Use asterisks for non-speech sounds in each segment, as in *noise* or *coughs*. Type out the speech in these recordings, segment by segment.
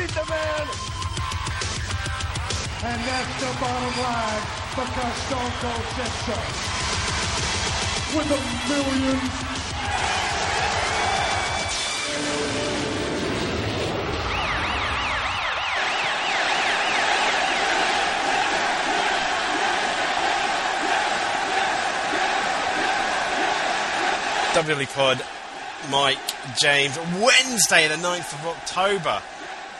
Beat the man. And that's the bottom line because Stone Cold said so. With a million Pod, Mike, James, Wednesday the 9th of October.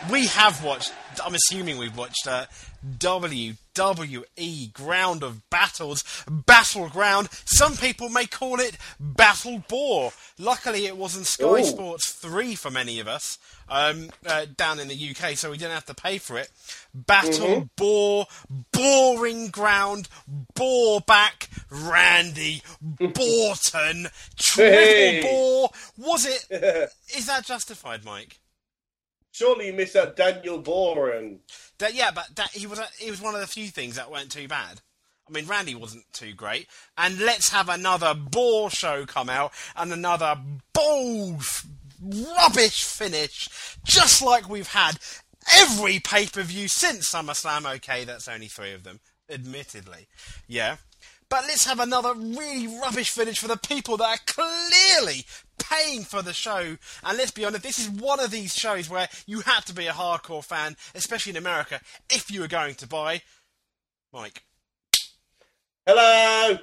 We have watched, I'm assuming we've watched uh, WWE Ground of Battles, Battleground. Some people may call it Battle Bore. Luckily, it was on Sky Ooh. Sports 3 for many of us um, uh, down in the UK, so we didn't have to pay for it. Battle Bore, Boring Ground, Bore Back, Randy, *laughs* Borton, Triple Hey. Bore. Was it? *laughs* Is that justified, Mike? Surely you missed out Daniel Boren. That, yeah, but that, he was he was one of the few things that weren't too bad. I mean, Randy wasn't too great. And let's have another bore show come out and another bold, rubbish finish, just like we've had every pay per view since SummerSlam. Okay, that's only three of them, admittedly. Yeah. But let's have another really rubbish finish for the people that are clearly paying for the show. And let's be honest, this is one of these shows where you had to be a hardcore fan, especially in America, if you were going to buy. Mike. Hello.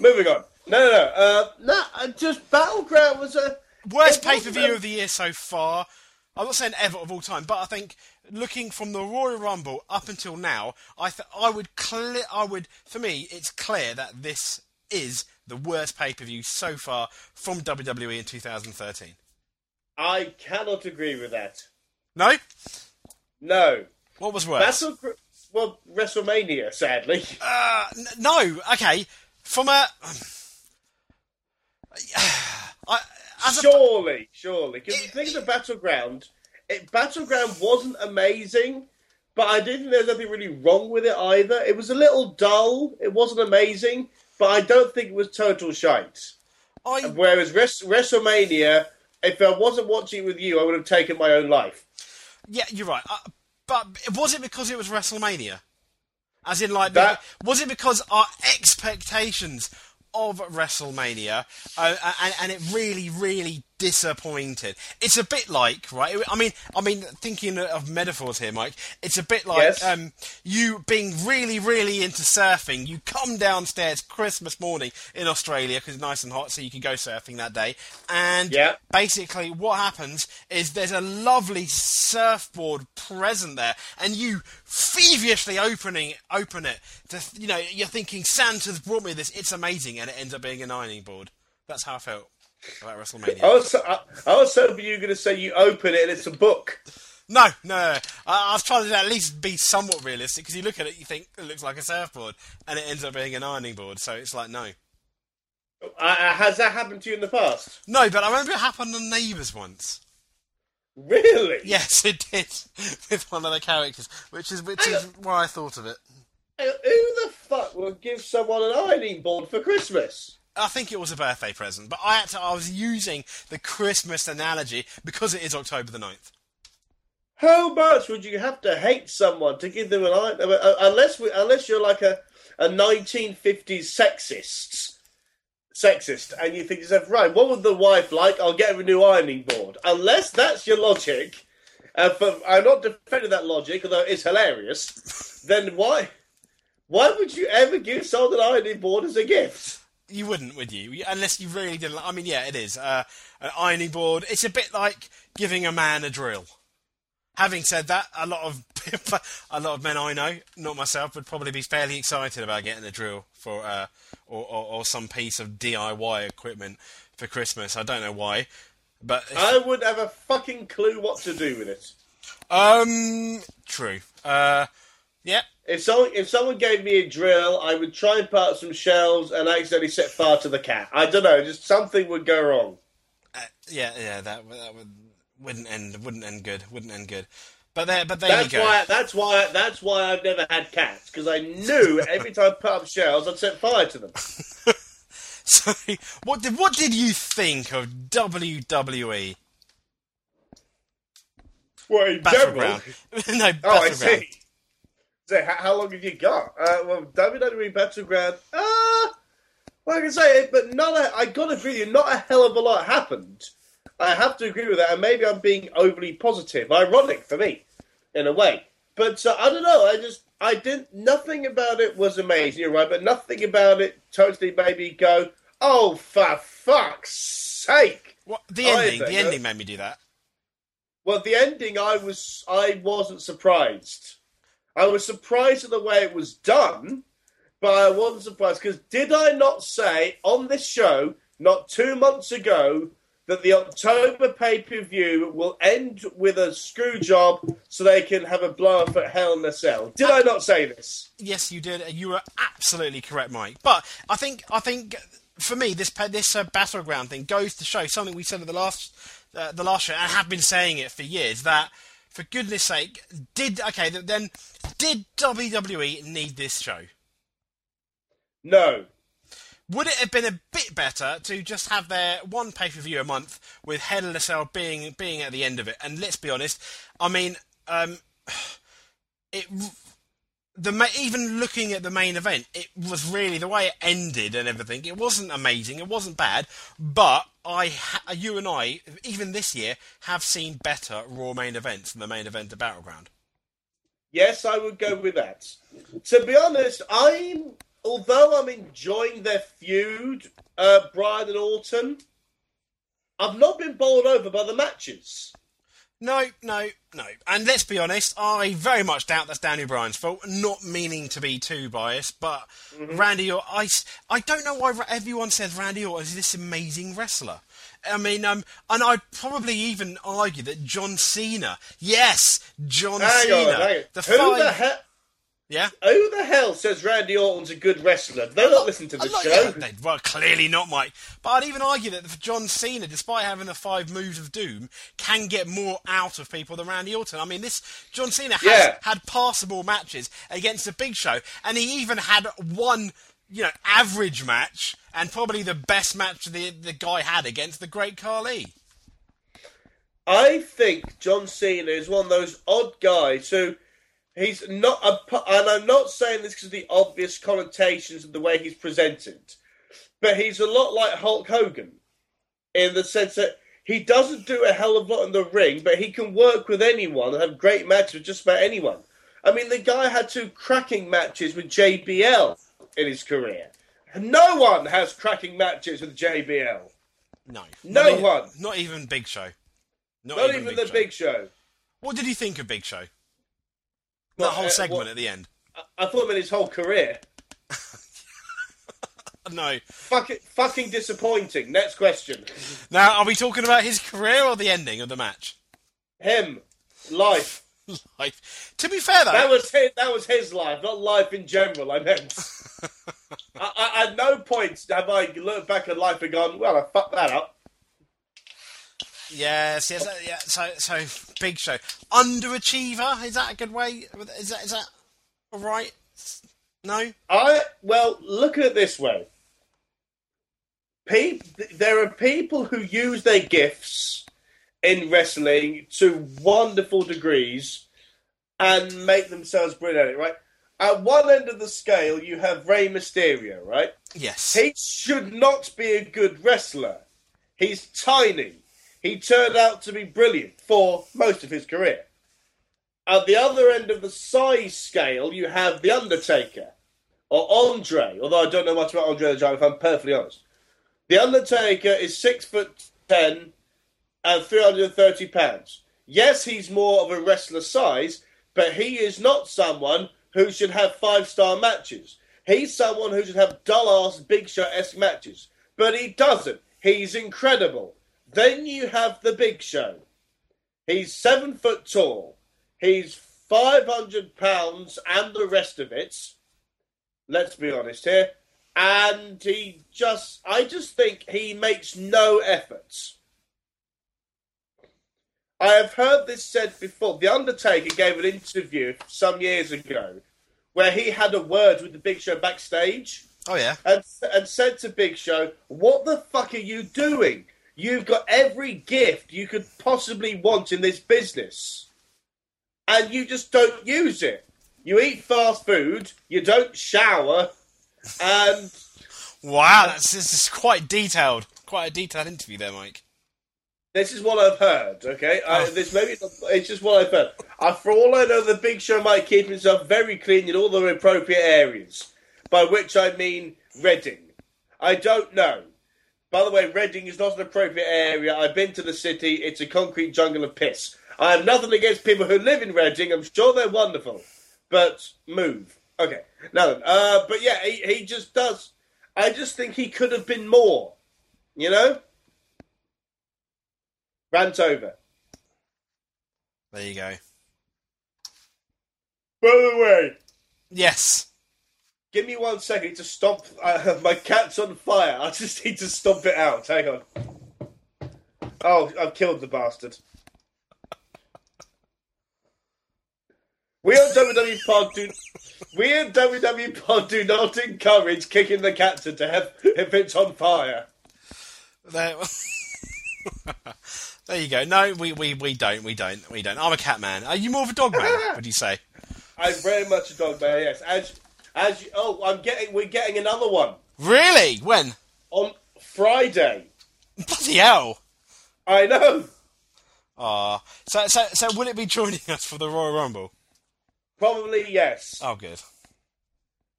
Moving on. No, no, no. Uh, no, just Battleground was a Worst pay per view of the year so far. I'm not saying ever of all time, but I think looking from the Royal Rumble up until now, I th- I would clear I would for me it's clear that this is the worst pay per view so far from WWE in 2013. I cannot agree with that. No, No. what was worse? Battle. Well, WrestleMania, sadly. Uh, n- no, okay. From a, *sighs* I, as a surely, surely. Because the thing of Battleground, it, Battleground wasn't amazing, but I didn't think there was anything really wrong with it either. It was a little dull. It wasn't amazing, but I don't think it was total shite. I Whereas Res- WrestleMania, if I wasn't watching it with you, I would have taken my own life. Yeah, you're right. Uh, but was it because it was WrestleMania? As in, like, That- was it because our expectations of WrestleMania, uh, and, and it really, really disappointed? It's a bit like, right? I mean, I mean, thinking of metaphors here, Mike. It's a bit like Yes. um, you being really, really into surfing. You come downstairs Christmas morning in Australia because it's nice and hot, so you can go surfing that day. And Yeah. basically what happens is there's a lovely surfboard present there and you feverishly opening open it to you know you're thinking santa's brought me this it's amazing and it ends up being an ironing board that's how i felt about wrestlemania I was, I, I was hoping you were going to say you open it and it's a book. no no, no. I, I was trying to at least be somewhat realistic because you look at it you think it looks like a surfboard and it ends up being an ironing board so it's like no Uh, has that happened to you in the past? no but i remember it happened on neighbours once Really? yes it did *laughs* with one of the characters which is which is why i thought of it Who the fuck would give someone an ironing board for Christmas? I think it was a birthday present, but I had to, I was using the Christmas analogy because it is October the 9th. How much would you have to hate someone to give them an uh, Unless we, unless you're like a, a 1950s sexist, sexist, and you think yourself, right, what would the wife like? I'll get her a new ironing board. Unless that's your logic, and for, I'm not defending that logic, although it's hilarious. then why, why would you ever give someone an ironing board as a gift? You wouldn't, would you? Unless you really didn't. like- I mean, yeah, it is. Uh, an ironing board. It's a bit like giving a man a drill. Having said that, a lot of *laughs* a lot of men I know, not myself, would probably be fairly excited about getting a drill for uh, or, or, or some piece of DIY equipment for Christmas. I don't know why, but I wouldn't have a fucking clue what to do with it. um, true. Uh, yeah, If someone if someone gave me a drill, I would try and part some shells and accidentally set fire to the cat. I don't know, just something would go wrong. Uh, yeah, yeah, that that would wouldn't end wouldn't end good. Wouldn't end good. But there, but there That's you go. why that's why that's why I've never had cats because I knew every time I put up shells, I'd set fire to them. *laughs* So, what did what did you think of WWE? What in? Battleground. *laughs* no, Oh, I see. So, how, how long have you got? Uh, well, WWE Battleground. Uh, well, I can say it, but not. A, I got to agree with you. Not a hell of a lot happened. I have to agree with that, and maybe I'm being overly positive. Ironic for me, in a way. But uh, I don't know. I just I didn't. Nothing about it was amazing. You're right, but nothing about it totally made me go, "Oh, for fuck's sake!" What, the ending. The ending made me do that. Well, the ending, I was I wasn't surprised. I was surprised at the way it was done, but I wasn't surprised because did I not say on this show not two months ago that the October pay per view will end with a screw job so they can have a blow up at Hell in a Cell? Did I not say this? Yes, you did. You were absolutely correct, Mike. But I think I think for me this this uh, battleground thing goes to show something we said at the last uh, the last show and have been saying it for years that for goodness sake did okay then did WWE need this show? No. Would it have been a bit better to just have their one pay per view a month with Hell in a Cell being being at the end of it? And let's be honest, I mean, um, *sighs* it the even looking at the main event, it was really the way it ended and everything. It wasn't amazing, it wasn't bad, but I, you and I, even this year, have seen better Raw main events than the main event of Battleground. Yes, I would go with that. To be honest, I'm although I'm enjoying their feud, uh, Bryan and Orton, I've not been bowled over by the matches. No, no, no. And let's be honest, I very much doubt that's Danny Bryan's fault. Not meaning to be too biased, but Randy Orton, I, I don't know why everyone says Randy Orton is this amazing wrestler. I mean, um, and I'd probably even argue that John Cena, yes, John Hang Cena, on, the Who five, the hell? yeah. Who the hell says Randy Orton's a good wrestler? They don't listen to the show. yeah, they- well, clearly not, Mike. But I'd even argue that John Cena, despite having the five moves of doom, can get more out of people than Randy Orton. I mean, this John Cena has Yeah. had passable matches against the Big Show, and he even had one, you know, average match, and probably the best match the the guy had against the Great Khali. I think John Cena is one of those odd guys who he's not a, and I'm not saying this because of the obvious connotations of the way he's presented, but he's a lot like Hulk Hogan in the sense that he doesn't do a hell of a lot in the ring, but he can work with anyone and have great matches with just about anyone. I mean, the guy had two cracking matches with JBL in his career. No one has cracking matches with JBL. No, No not even, one. not even Big Show. Not, Not even, even Big the Show. Big Show. What did you think of Big Show? What, that whole uh, segment what- at the end. I thought in his whole career. *laughs* No. Fucking, fucking disappointing. Next question. Now, are we talking about his career or the ending of the match? Him, life. *laughs* Life. To be fair, though, That was his. That was his life, not life in general. I meant. *laughs* I, I, at no point have I looked back at life and gone, "Well, I fucked that up." yes, yes, yeah. So, so Big Show, underachiever. Is that a good way? Is that is that all right? No. I well, look at it this way. Pe- there are people who use their gifts in wrestling to wonderful degrees and make themselves brilliant at it, right? At one end of the scale, you have Rey Mysterio, right? Yes. He should not be a good wrestler. He's tiny. He turned out to be brilliant for most of his career. At the other end of the size scale, you have The Undertaker or Andre, although I don't know much about Andre the Giant, if I'm perfectly honest. The Undertaker is six foot ten and 330 pounds. Yes, he's more of a wrestler size, but he is not someone who should have five star matches. He's someone who should have dull ass Big Show esque matches, but he doesn't. He's incredible. Then you have the Big Show. He's seven foot tall. He's 500 pounds and the rest of it. Let's be honest here. And he just, I just think he makes no efforts. I have heard this said before. The Undertaker gave an interview some years ago where he had a word with the Big Show backstage Oh yeah. and, and said to Big Show, What the fuck are you doing? You've got every gift you could possibly want in this business. and you just don't use it. You eat fast food, you don't shower, and Wow, that's this is quite detailed. Quite a detailed interview there, Mike. This is what I've heard. Okay, I, Oh. this maybe it's just what I've heard. I, for all I know, the Big Show might keep himself very clean in all the appropriate areas, by which I mean Reading. I don't know. By the way, Reading is not an appropriate area. I've been to the city. It's a concrete jungle of piss. I have nothing against people who live in Reading. I'm sure they're wonderful, but move. Okay, no. Uh, but yeah, he, he just does. I just think he could have been more. You know. Rant over. There you go. By the way, Yes. give me one second to stomp. Uh, *laughs* my cat's on fire. I just need to stomp it out. Hang on. Oh, I've killed the bastard. We at WWE Pod do. We at WWE Pod do not encourage kicking the cat to death if it's on fire. There, *laughs* there you go. No, we, we, we don't. We don't. We don't. I'm a cat man. Are you more of a dog man? *laughs* would you say? I'm very much a dog man. Yes, as as you, oh, I'm getting. We're getting another one Really? When? on Friday. Bloody hell! I know. Ah, so so so will it be joining us for the Royal Rumble? Probably yes. Oh, good.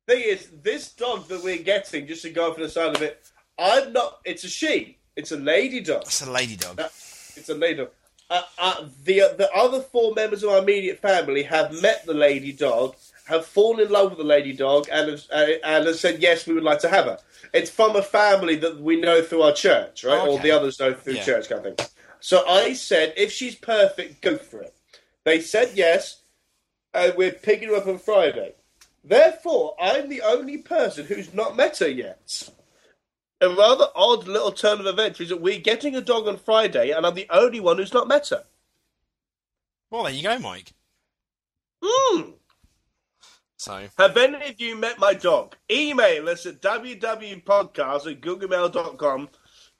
thing is, this dog that we're getting, just to go for the side of it, I'm not. It's a she. It's a lady dog. It's a lady dog. Uh, It's a lady dog. Uh, uh, the the other four members of our immediate family have met the lady dog, have fallen in love with the lady dog, and have, uh, and have said yes, we would like to have her. It's from a family that we know through our church, right? Or the others know through Yeah. church, kind of thing. So I said, if she's perfect, go for it. They said yes, and we're picking her up on Friday. Therefore, I'm the only person who's not met her yet. A rather odd little turn of events is that we're getting a dog on Friday, and I'm the only one who's not met her. Well, there you go, Mike. Hmm. So Have any of you met my dog? Email us at www.podcast at googlemail.com,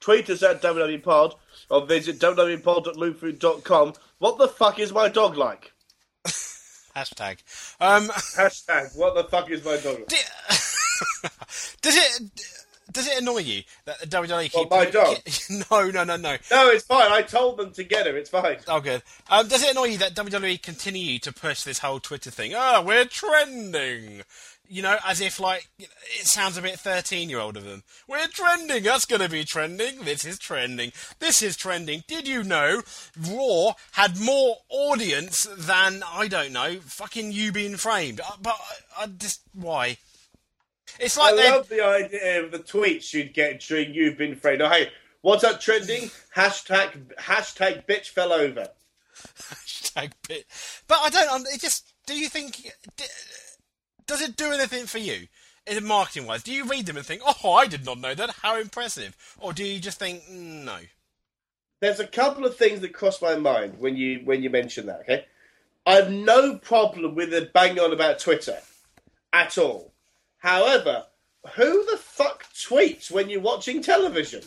tweet us at www.pod, or visit www.pod.lufood.com. What the fuck is my dog like? *laughs* hashtag. Um, *laughs* Hashtag, what the fuck is my dog like? *laughs* does it does it annoy you that the WWE keep What, my dog? *laughs* no, no, no, no. No, it's fine. I told them to get her. It's fine. Oh, good. Um, does it annoy you that WWE continue to push this whole Twitter thing? Oh, we're trending. You know, as if like it sounds a bit thirteen-year-old of them. We're trending. That's going to be trending. This is trending. This is trending. Did you know Raw had more audience than I don't know, fucking You've Been Framed? Uh, But I, I just why? It's like I they're love the idea of the tweets you'd get during you've been afraid. Oh, hey, what's that trending? hashtag hashtag bitch fell over. hashtag bit. But I don't. It just. Do you think? Does it do anything for you, in marketing wise? Do you read them and think, "Oh, I did not know that. How impressive," or do you just think, "Mm, "No"? There's a couple of things that cross my mind when you when you mention that. Okay, I've no problem with it banging on about Twitter at all. However, who the fuck tweets when you're watching television?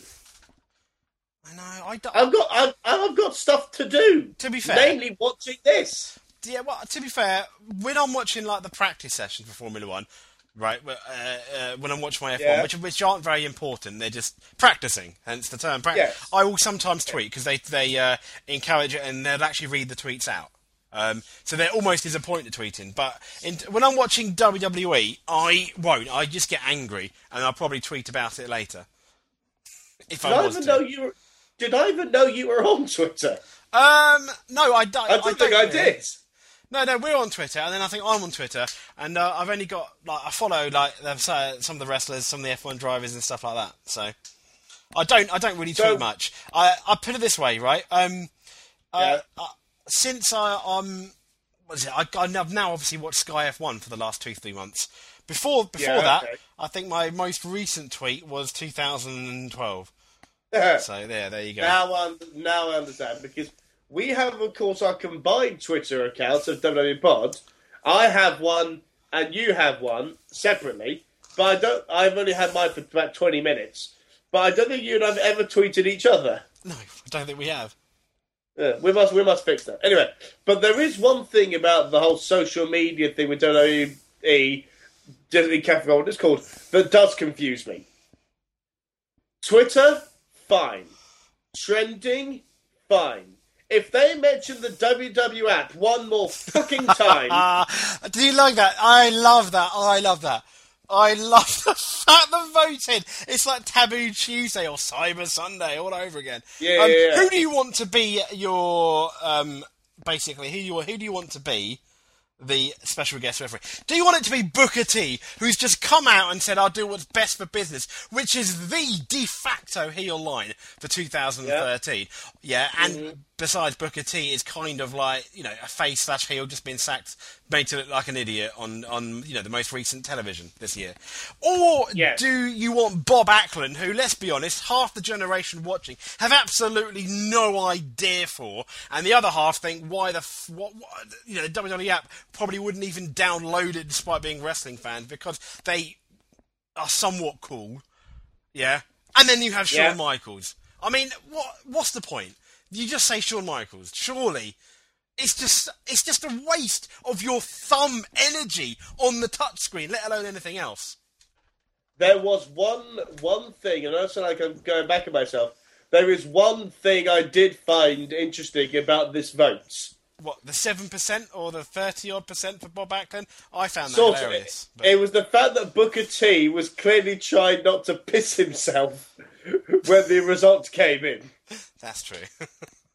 I know. I don't. I've got I've, I've got stuff to do. To be fair- mainly watching this. yeah. Well, to be fair, when I'm watching like the practice sessions for Formula One. Right, uh, uh, when I'm watching my F1, Yeah. which which aren't very important, they're just practicing. Hence the term practice. Yes. I will sometimes tweet because they they uh, encourage it and they'll actually read the tweets out. Um, so there almost is a point to tweeting. But in, when I'm watching WWE, I won't. I just get angry and I'll probably tweet about it later. If Did I I even to. know you were? Did I even know you were on Twitter? Um, no, I don't. I don't think I did. No, no, we're on Twitter, and then I think I'm on Twitter, and uh, I've only got like I follow like some of the wrestlers, some of the F1 drivers, and stuff like that. So I don't, I don't really tweet So- much. I I put it this way, right? Um, uh, Yeah. uh, since I um, what is it? I, I've now obviously watched Sky F1 for the last two three months. Before before Yeah, that, okay. I think my most recent tweet was 2012. *laughs* So there, there you go. Now, I, now I understand because we have, of course, our combined Twitter accounts of WWE Pod. I have one, and you have one separately. But I don't. I've only had mine for about twenty minutes. But I don't think you and I've ever tweeted each other. No, I don't think we have. Yeah, we must we must fix that. Anyway, but there is one thing about the whole social media thing with WWE, Cafe Gold, what it's called, that does confuse me. Twitter, fine. Trending, fine. If they mention the WW app one more fucking *laughs* time, do you like that? I love that. I love that. I love the fact the voting. It's like Taboo Tuesday or Cyber Sunday all over again. Yeah, Um, yeah, yeah. Who do you want to be your um, basically? Who you who do you want to be? The special guest referee. Do you want it to be Booker T, who's just come out and said, "I'll do what's best for business," which is the de facto heel line for 2013? Yeah, and Mm-hmm. Besides, Booker T is kind of like you know a face slash heel, just been sacked, made to look like an idiot on on you know the most recent television this year. Or Yes. do you want Bob Backlund, who, let's be honest, half the generation watching have absolutely no idea for, and the other half think why the f- what, what you know the WWE app probably wouldn't even download it despite being wrestling fans because they are somewhat cool, yeah. And then you have Shawn Yeah. Michaels. I mean, what what's the point? You just say Shawn Michaels. Surely, it's just it's just a waste of your thumb energy on the touchscreen, let alone anything else. there was one one thing, and I sound like I'm going back at myself. There is one thing I did find interesting about this vote. What the seven percent or the thirty odd percent for Bob Backlund? I found that Sort hilarious. but- It was the fact that Booker T was clearly trying not to piss himself *laughs* when the results came in. That's true. *laughs*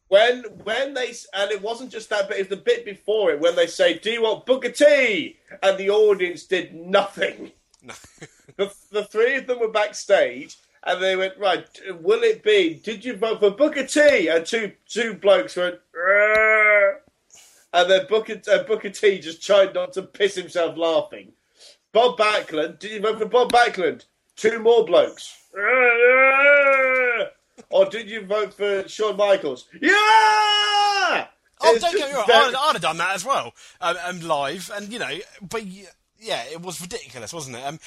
When when they and it wasn't just that bit; it's the bit before it when they say, "Do you want Booker T?" and the audience did nothing. no. *laughs* The the three of them were backstage, and they went, "Right, will it be? Did you vote for Booker T?" And two two blokes went, "Rrrr." and then Booker uh, Booker T just tried not to piss himself laughing. Bob Backlund, did you vote for Bob Backlund? Two more blokes. "Rrrr." Or did you vote for Shawn Michaels? Yeah! Oh, don't get me wrong. very- I'd, I'd have done that as well, um, um, live, and you know, but yeah, it was ridiculous, wasn't it? Um,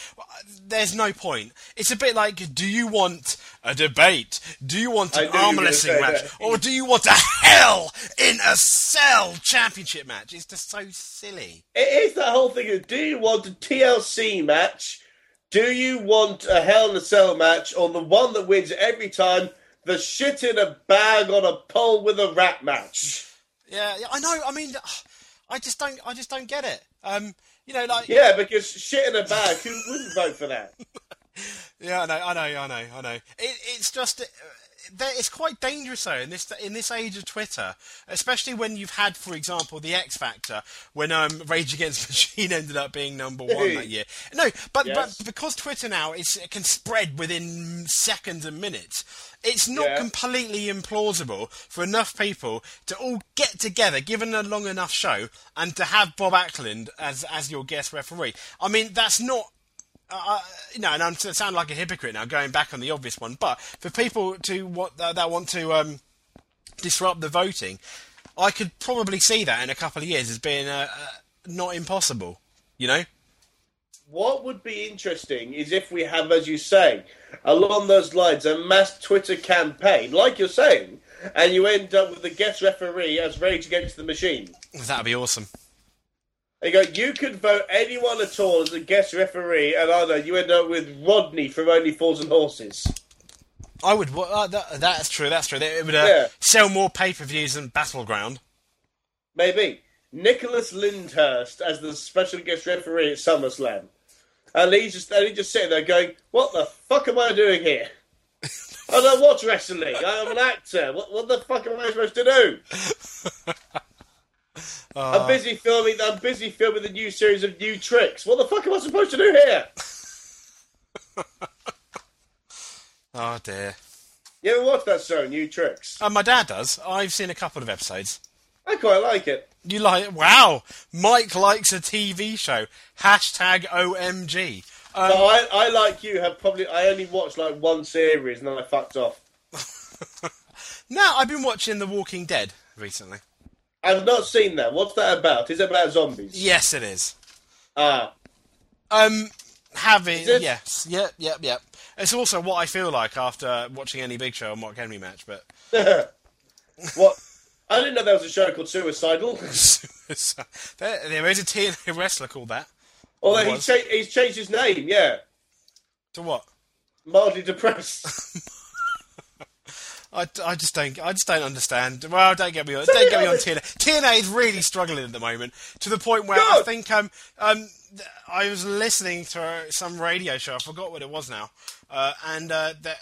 there's no point. It's a bit like, do you want a debate? Do you want an knew you were arm wrestling match, that. or do you want a Hell in a Cell championship match? It's just so silly. It is that whole thing of do you want a TLC match? Do you want a Hell in a Cell match or the one that wins every time, the shit in a bag on a pole with a rat match? Yeah, yeah, I know. I mean, I just don't. I just don't get it. Um, you know, like Yeah, because shit in a bag, who wouldn't vote for that? *laughs* Yeah, I know, I know, I know, I know. It, it's just uh, that it's quite dangerous though in this in this age of Twitter, especially when you've had, for example, the X Factor when um, Rage Against the *laughs* Machine ended up being number one that year. No, but Yes. but because Twitter now is it can spread within seconds and minutes. It's not Yeah. completely implausible for enough people to all get together, given a long enough show, and to have Bob Backlund as as your guest referee. I mean, that's not uh, you know, and I'm to sound like a hypocrite now, going back on the obvious one, but for people to what that, that want to um, disrupt the voting, I could probably see that in a couple of years as being uh, uh, not impossible. You know, What would be interesting is if we have, as you say, along those lines, a mass Twitter campaign, like you're saying, and you end up with the guest referee as Rage Against the Machine. that'd be awesome. They go, you could vote anyone at all as a guest referee, and I know you end up with Rodney from Only Fools and Horses. I would. Uh, that, that's true. That's true. It would uh, Yeah. sell more pay per views than Battleground. Maybe. Nicholas Lyndhurst as the special guest referee at SummerSlam. And he's just, and he's just sitting there going, what the fuck am I doing here? *laughs* I don't watch wrestling. I'm an actor. What, what the fuck am I supposed to do? *laughs* I'm busy filming. I'm busy filming the new series of New Tricks. What the fuck am I supposed to do here? *laughs* Oh dear. You ever watch that show, New Tricks? Uh, my dad does. I've seen a couple of episodes. I quite like it. You like? Wow, Mike likes a TV show. Hashtag OMG. Um, But I, I like you have probably. I only watched like one series and then I fucked off. *laughs* now I've been watching The Walking Dead recently. I've not seen that. What's that about? Is it about zombies? Yes, it is. Ah, Um, having it? yes, yep, yep, yep. It's also what I feel like after watching any Big Show or Mark Henry match. But *laughs* what? I didn't know there was a show called Suicidal. *laughs* there, there is a TNA wrestler called that. Although was. cha- he's changed his name, yeah. To what? Mildly depressed. *laughs* I, I just don't I just don't understand. Well, don't get me on don't get me on TNA. TNA is really struggling at the moment to the point where I think um um I was listening to some radio show. I forgot what it was now, uh, and uh, that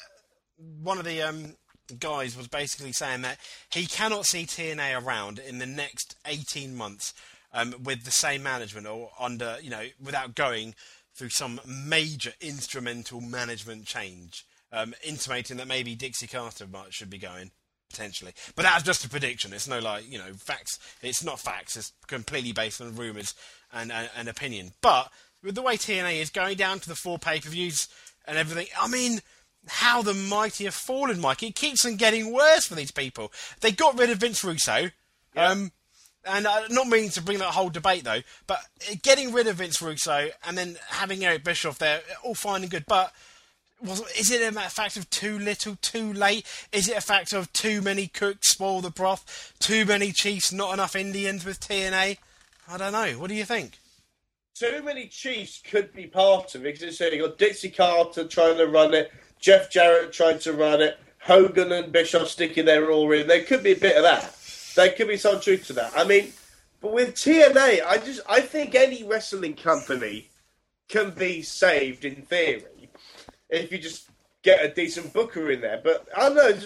one of the um guys was basically saying that he cannot see TNA around in the next eighteen months um, with the same management or under you know without going through some major instrumental management change, um, intimating that maybe Dixie Carter might, should be going potentially. But that's just a prediction. It's no like you know facts. It's not facts. It's completely based on rumours and, and, and opinion. But with the way TNA is going down to the four pay per views and everything, I mean. How the mighty have fallen, Mike. It keeps on getting worse for these people. They got rid of Vince Russo. Um, and uh, not meaning to bring that whole debate though, but getting rid of Vince Russo and then having Eric Bischoff there, all fine and good. But was, is it a ma- fact of too little, too late? Is it a fact of too many cooks spoil the broth, too many Chiefs, not enough Indians with TNA? I don't know. What do you think? Too many Chiefs could be part of it because it's you got Dixie Carter trying to run it, Jeff Jarrett trying to run it, Hogan and Bischoff sticking their all in. There could be a bit of that. There could be some truth to that. I mean, but with TNA, I just I think any wrestling company can be saved in theory if you just get a decent booker in there. But I don't know.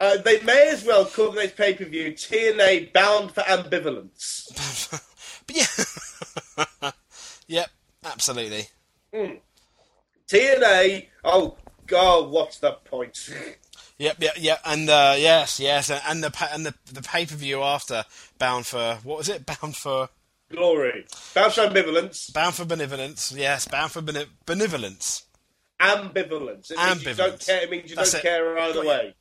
Uh, they may as well call the next pay per view TNA Bound for Ambivalence. *laughs* But yeah, *laughs* yep, absolutely. TNA. Oh God, what's the point? *laughs* Yep, yep, yep, and uh, yes, yes, and the pa- and the the pay per view after Bound for what was it? Bound for Glory. Bound for ambivalence. Bound for benevolence. Yes, Bound for bene- benevolence. Ambivalence. It means you don't Ambivalence. care. It means you That's don't it. care either way.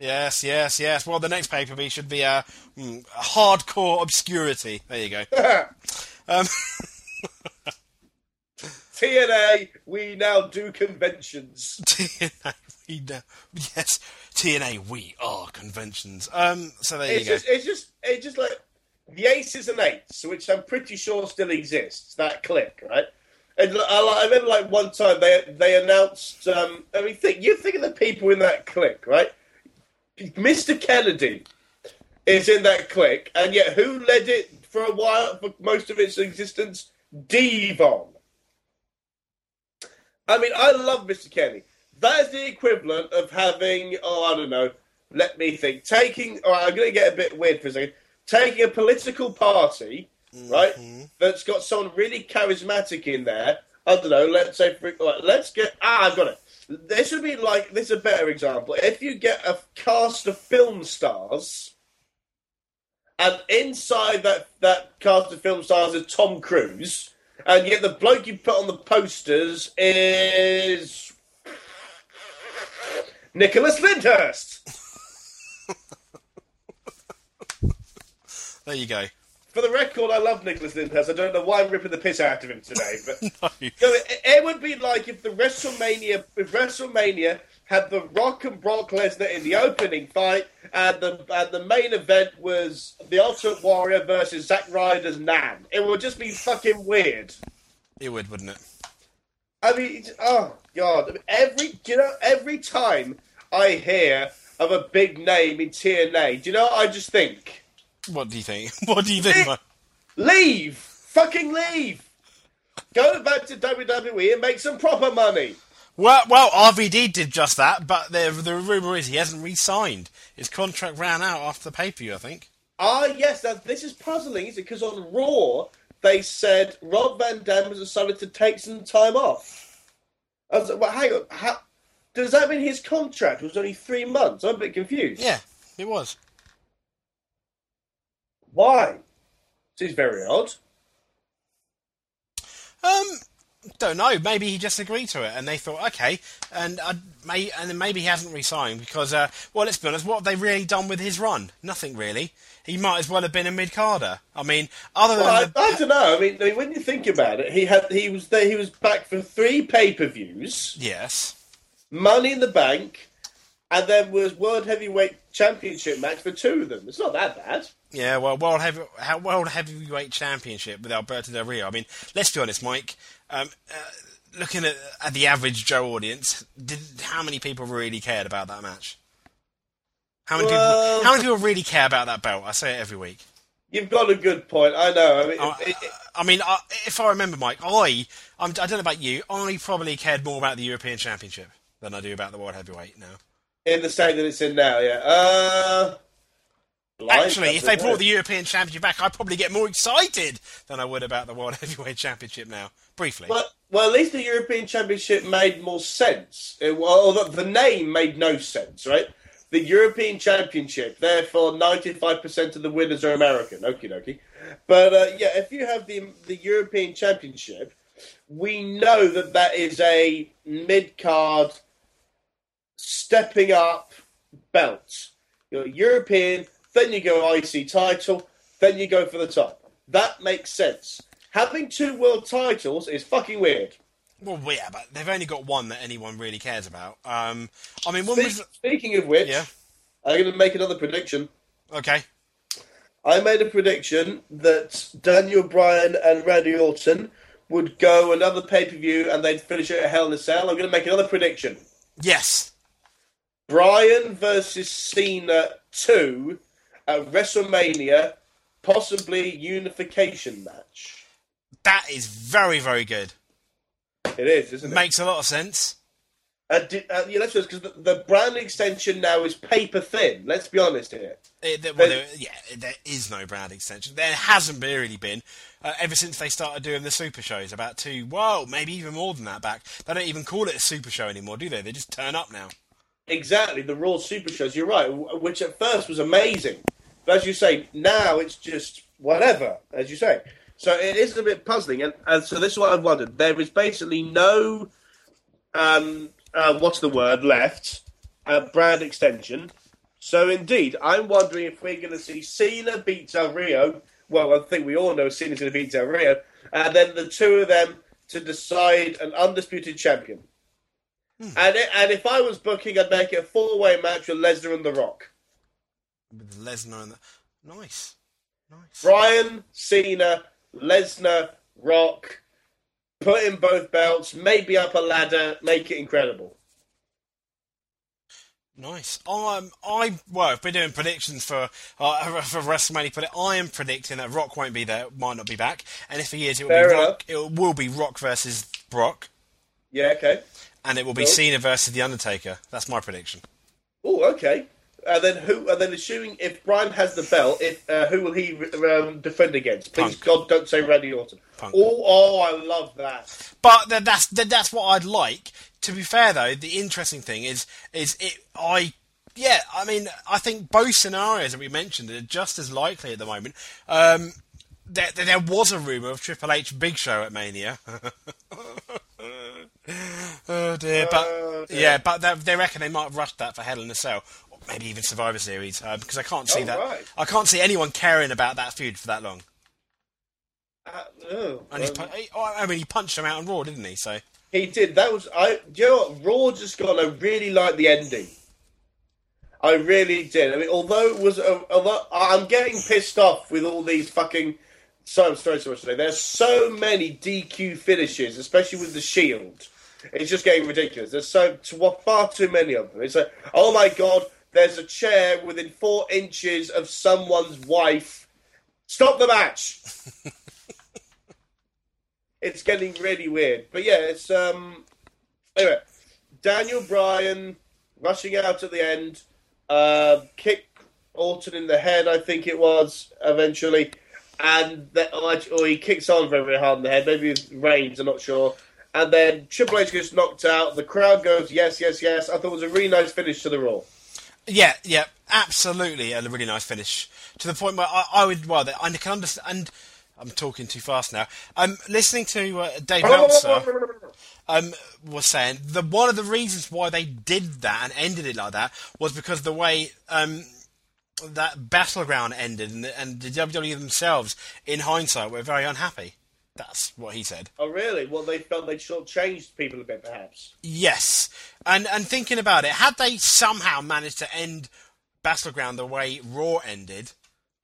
Yes, yes, yes. Well, the next pay per view should be a mm, hardcore obscurity. There you go. *laughs* Um, *laughs* TNA. We now do conventions. *laughs* TNA, we know. Yes, TNA, we are conventions. Um, so there It's you go. just, it's just, it's just like the aces and eights, which I'm pretty sure still exists. That click, right? And I, I remember, like one time they they announced. Um, I mean, think you think of the people in that click, right? Mr. Kennedy is in that click, and yet who led it for a while, for most of its existence? Devon. I mean, I love Mr. Kennedy. That is the equivalent of having, oh, I don't know, let me think. Taking, all right, I'm going to get a bit weird for a second. Taking a political party, right, that's got someone really charismatic in there. I don't know, let's say, for, all right, let's get, ah, I've got it. This would be like, this is a better example. If you get a cast of film stars, and inside that, that cast of film stars is Tom Cruise, and yet the bloke you put on the posters is Nicholas Lyndhurst. *laughs* There you go. For the record, I love Nicholas Lyndhurst. I don't know why I'm ripping the piss out of him today, but *laughs* No. It, it would be like if the WrestleMania, if WrestleMania had The Rock and Brock Lesnar in the opening fight, and the and the main event was the Ultimate Warrior versus Zack Ryder's Nan. It would just be fucking weird. It would, wouldn't it? I mean, oh god! I mean, every you know every time I hear of a big name in TNA, do you know what I just think? What do you think? *laughs* What do you think? Mike? Leave, fucking leave. Go back to WWE and make some proper money. Well, well, RVD did just that, but the the rumor is he hasn't re-signed. His contract ran out after the pay per view, I think. Ah, yes, that, this is puzzling, is it? Because on Raw, they said Rob Van Dam has decided to take some time off. I was like, well, hang on. How, does that mean his contract was only three months? I'm a bit confused. Yeah, it was. Why? Seems very odd. Um, don't know. Maybe he just agreed to it, and they thought, okay, and uh, may, and then maybe he hasn't re-signed because, uh, well, let's be honest. What have they really done with his run? Nothing really. He might as well have been a mid carder. I mean, other than Well, I, the, I don't know. I mean, I mean, when you think about it, he had he was there. He was back for three pay per views, yes, Money in the Bank, and then was World Heavyweight Championship match for two of them. It's not that bad. Yeah, well, World, Heavy, World Heavyweight Championship with Alberto Del Rio. I mean, let's be honest, Mike. Um, uh, looking at, at the average Joe audience, did, how many people really cared about that match? How many Well- people? How many people really care about that belt? I say it every week. You've got a good point. I know. I mean, I, it- it- I mean, I, if I remember, Mike, I I'm, I don't know about you. I probably cared more about the European Championship than I do about the World Heavyweight now. in the state that it's in now, yeah. Uh, Actually, if they brought the European Championship back, I'd probably get more excited than I would about the World *laughs* Heavyweight Championship now. Briefly. Well, well, at least the European Championship made more sense. It, well, although the name made no sense, right? The European Championship, therefore, ninety-five percent of the winners are American. Okie dokie. But uh, yeah, if you have the the European Championship, we know that that is a mid-card stepping up belt. You're European, then you go IC title, then you go for the top. That makes sense. Having two world titles is fucking weird. well, yeah, but they've only got one that anyone really cares about. Um, I mean, Spe- was Speaking of which, yeah? I'm going to make another prediction. Okay, I made a prediction that Daniel Bryan and Randy Orton would go another pay per view and they'd finish it at Hell in a Cell. I'm going to make another prediction. yes, Bryan versus Cena 2 at WrestleMania, possibly unification match. that is very very good. It is, isn't it? Makes a lot of sense. Uh, di- uh, yeah, let's because the, the brand extension now is paper thin. Let's be honest here. It, there, well, there, yeah, there is no brand extension. There hasn't really been uh, ever since they started doing the super shows about two, well, maybe even more than that back. They don't even call it a super show anymore, do they? They just turn up now. Exactly, the Raw Super Shows. You're right, which at first was amazing, but as you say, now it's just whatever. As you say, so it is a bit puzzling. And, and so this is what I've wondered. There is basically no, um, uh, what's the word left? Uh, brand extension. So indeed, I'm wondering if we're going to see Cena beat Del Rio. Well, I think we all know Cena's going to beat Del Rio, and then the two of them to decide an undisputed champion. And, it, and if I was booking, I'd make it a four-way match with Lesnar and The Rock. With Lesnar and the... Nice. Nice. Bryan, Cena, Lesnar, Rock, put in both belts, maybe up a ladder, make it incredible. Nice. Um, I well, if we're doing predictions for uh, *laughs* for WrestleMania, but I am predicting that Rock won't be there, might not be back, and if he is, it will Fair be enough. Rock. It will be Rock versus Brock, Yeah, okay. and it will be Cool. Cena versus the Undertaker. That's my prediction. Oh, okay. And then who? And then assuming if Bryan has the belt, if uh, who will he um, defend against? Please, Punk. God, don't say Randy Orton. Punk. Oh, oh, I love that. But th- that's th- that's what I'd like. To be fair, though, the interesting thing is is it. I yeah, I mean, I think both scenarios that we mentioned are just as likely at the moment. Um, there, there, was a rumor of Triple H Big Show at Mania. *laughs* oh dear, but Oh, dear. yeah, but they, they reckon they might have rushed that for Hell in a Cell, maybe even Survivor Series, uh, because I can't see Oh, that. right. I can't see anyone caring about that feud for that long. Uh, oh, And he's um, he- I mean, he punched him out on Raw, didn't he? So. He did. That was I. Do you know what? Raw just got. I really like the ending. I really did. I mean, although it was, uh, although I'm getting pissed off with all these fucking. So I'm sorry so much today. There's so many DQ finishes, especially with the Shield. It's just getting ridiculous. There's so far too many of them. It's like, oh my god, there's a chair within four inches of someone's wife. Stop the match. *laughs* it's getting really weird. But yeah, it's um. Anyway, Daniel Bryan rushing out at the end, uh, kick Orton in the head, I think it was eventually, and then, or he kicks on very, very hard in the head. Maybe it's Reigns, I'm not sure. And then Triple H gets knocked out. The crowd goes yes, yes, yes. I thought it was a really nice finish to the Raw. Yeah, yeah, absolutely, a really nice finish to the point where I, I would well, I can understand. And I'm talking too fast now. I'm listening to uh, Dave Meltzer um, was saying the one of the reasons why they did that and ended it like that was because the way um, that battleground ended and the, and the WWE themselves, in hindsight, were very unhappy. That's what he said. Oh, really? Well, they felt they'd sort of changed people a bit, perhaps. Yes, and and thinking about it, had they somehow managed to end Battleground the way Raw ended,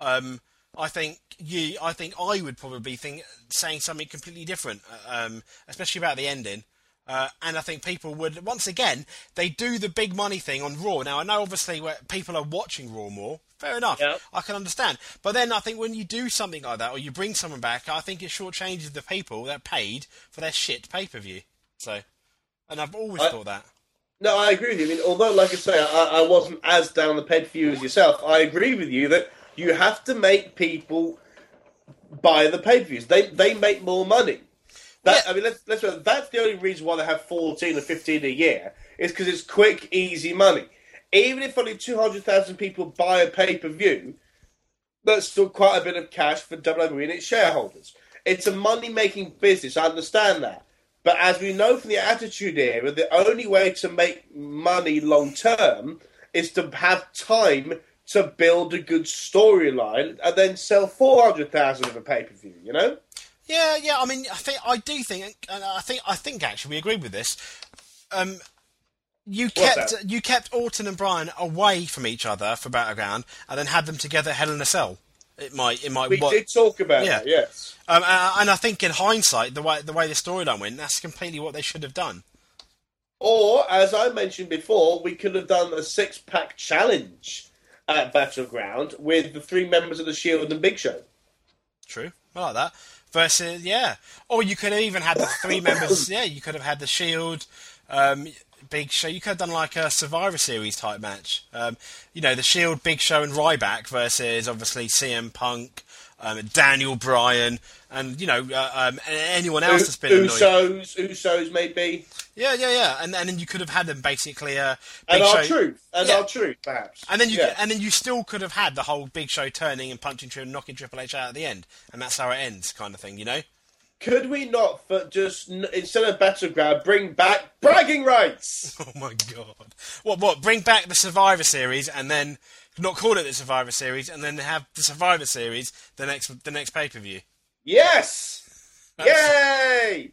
um, I think you, I think I would probably think saying something completely different, uh, um, especially about the ending. Uh, and I think people would once again they do the big money thing on Raw. Now I know obviously where people are watching Raw more. Fair enough, Yeah. I can understand. But then I think when you do something like that or you bring someone back, I think it shortchanges the people that paid for their shit pay per view. So, and I've always I- thought that. No, I agree with you. I mean, although, like I say, I, I wasn't as down the ped for you as yourself, I agree with you that you have to make people buy the pay per views. They they make more money. That Yeah. I mean, let's, let's that's the only reason why they have fourteen or fifteen a year is because it's quick, easy money. Even if only two hundred thousand people buy a pay per view, that's still quite a bit of cash for WWE and its shareholders. It's a money making business. I understand that. But as we know from the Attitude Era, the only way to make money long term is to have time to build a good storyline and then sell 400,000 of a pay per view, you know? Yeah, yeah. I mean, I think I do think, and I think I think actually we agree with this. Um, you kept you kept Orton and Bryan away from each other for Battleground, and then had them together Hell in a Cell. It might, it might. We did talk about Yeah. that, yes. um, and I think in hindsight, the way the way the storyline went, that's completely what they should have done. Or, as I mentioned before, we could have done a six pack challenge at Battleground with the three members of the Shield and Big Show. True, I like that. Versus, yeah, or you could have even had the three members. *coughs* Yeah, you could have had the Shield, um, Big Show. You could have done like a Survivor Series type match. Um, you know, the Shield, Big Show, and Ryback versus obviously CM Punk, um, Daniel Bryan, and you know uh, um, anyone else that's been. Usos, Usos maybe, Yeah, yeah, yeah, and and then you could have had them basically. Uh, Big and our Show, truth, and Yeah. R-Truth, perhaps. And then you Yeah. and then you still could have had the whole Big Show turning and punching through and knocking Triple H out at the end, and that's how it ends, kind of thing, you know. Could we not, for just instead of battleground, bring back bragging rights? *laughs* Oh my god! What? What? Bring back the Survivor Series and then not call it the Survivor Series, and then have the Survivor Series the next the next pay per view. Yes! *laughs* Yay!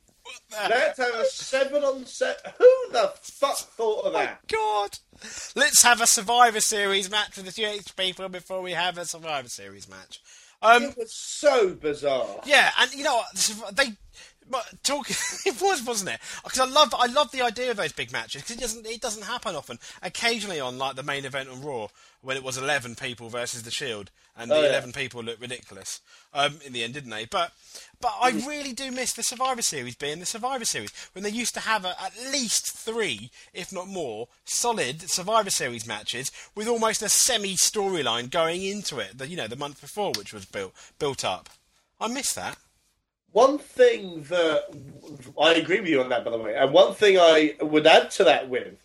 Let's have a seven on set. Who the fuck thought of that? God, let's have a Survivor Series match with the UH people before we have a Survivor Series match. Um, It was so bizarre. Yeah, and you know what? They but talk. *laughs* it was, wasn't it? Because I love, I love the idea of those big matches because it doesn't, it doesn't happen often. Occasionally on like the main event on Raw, when it was eleven people versus the Shield, and the Oh, yeah. eleven people looked ridiculous. Um, in the end, didn't they? But, but I really do miss the Survivor Series being the Survivor Series when they used to have a, at least three, if not more, solid Survivor Series matches with almost a semi storyline going into it. The you know the month before, which was built built up. I miss that. One thing that I agree with you on that, by the way, and one thing I would add to that with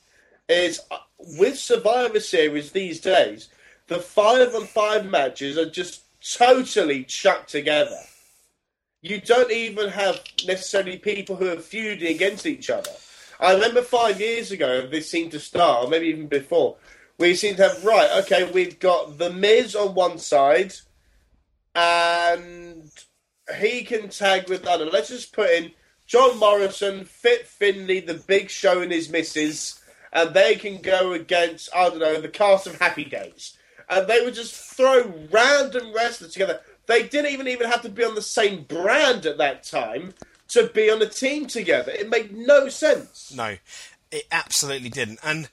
is uh, with Survivor Series these days, the five on five matches are just totally chucked together. You don't even have necessarily people who are feuding against each other. I remember five years ago, this seemed to start, or maybe even before, we seemed to have, right, okay, we've got The Miz on one side, and he can tag with, don't know, let's just put in John Morrison, Fit Finlay, The Big Show and his missus, and they can go against, I don't know, the cast of Happy Days. And they would just throw random wrestlers together. They didn't even even have to be on the same brand at that time to be on a team together. It made no sense. No, it absolutely didn't. And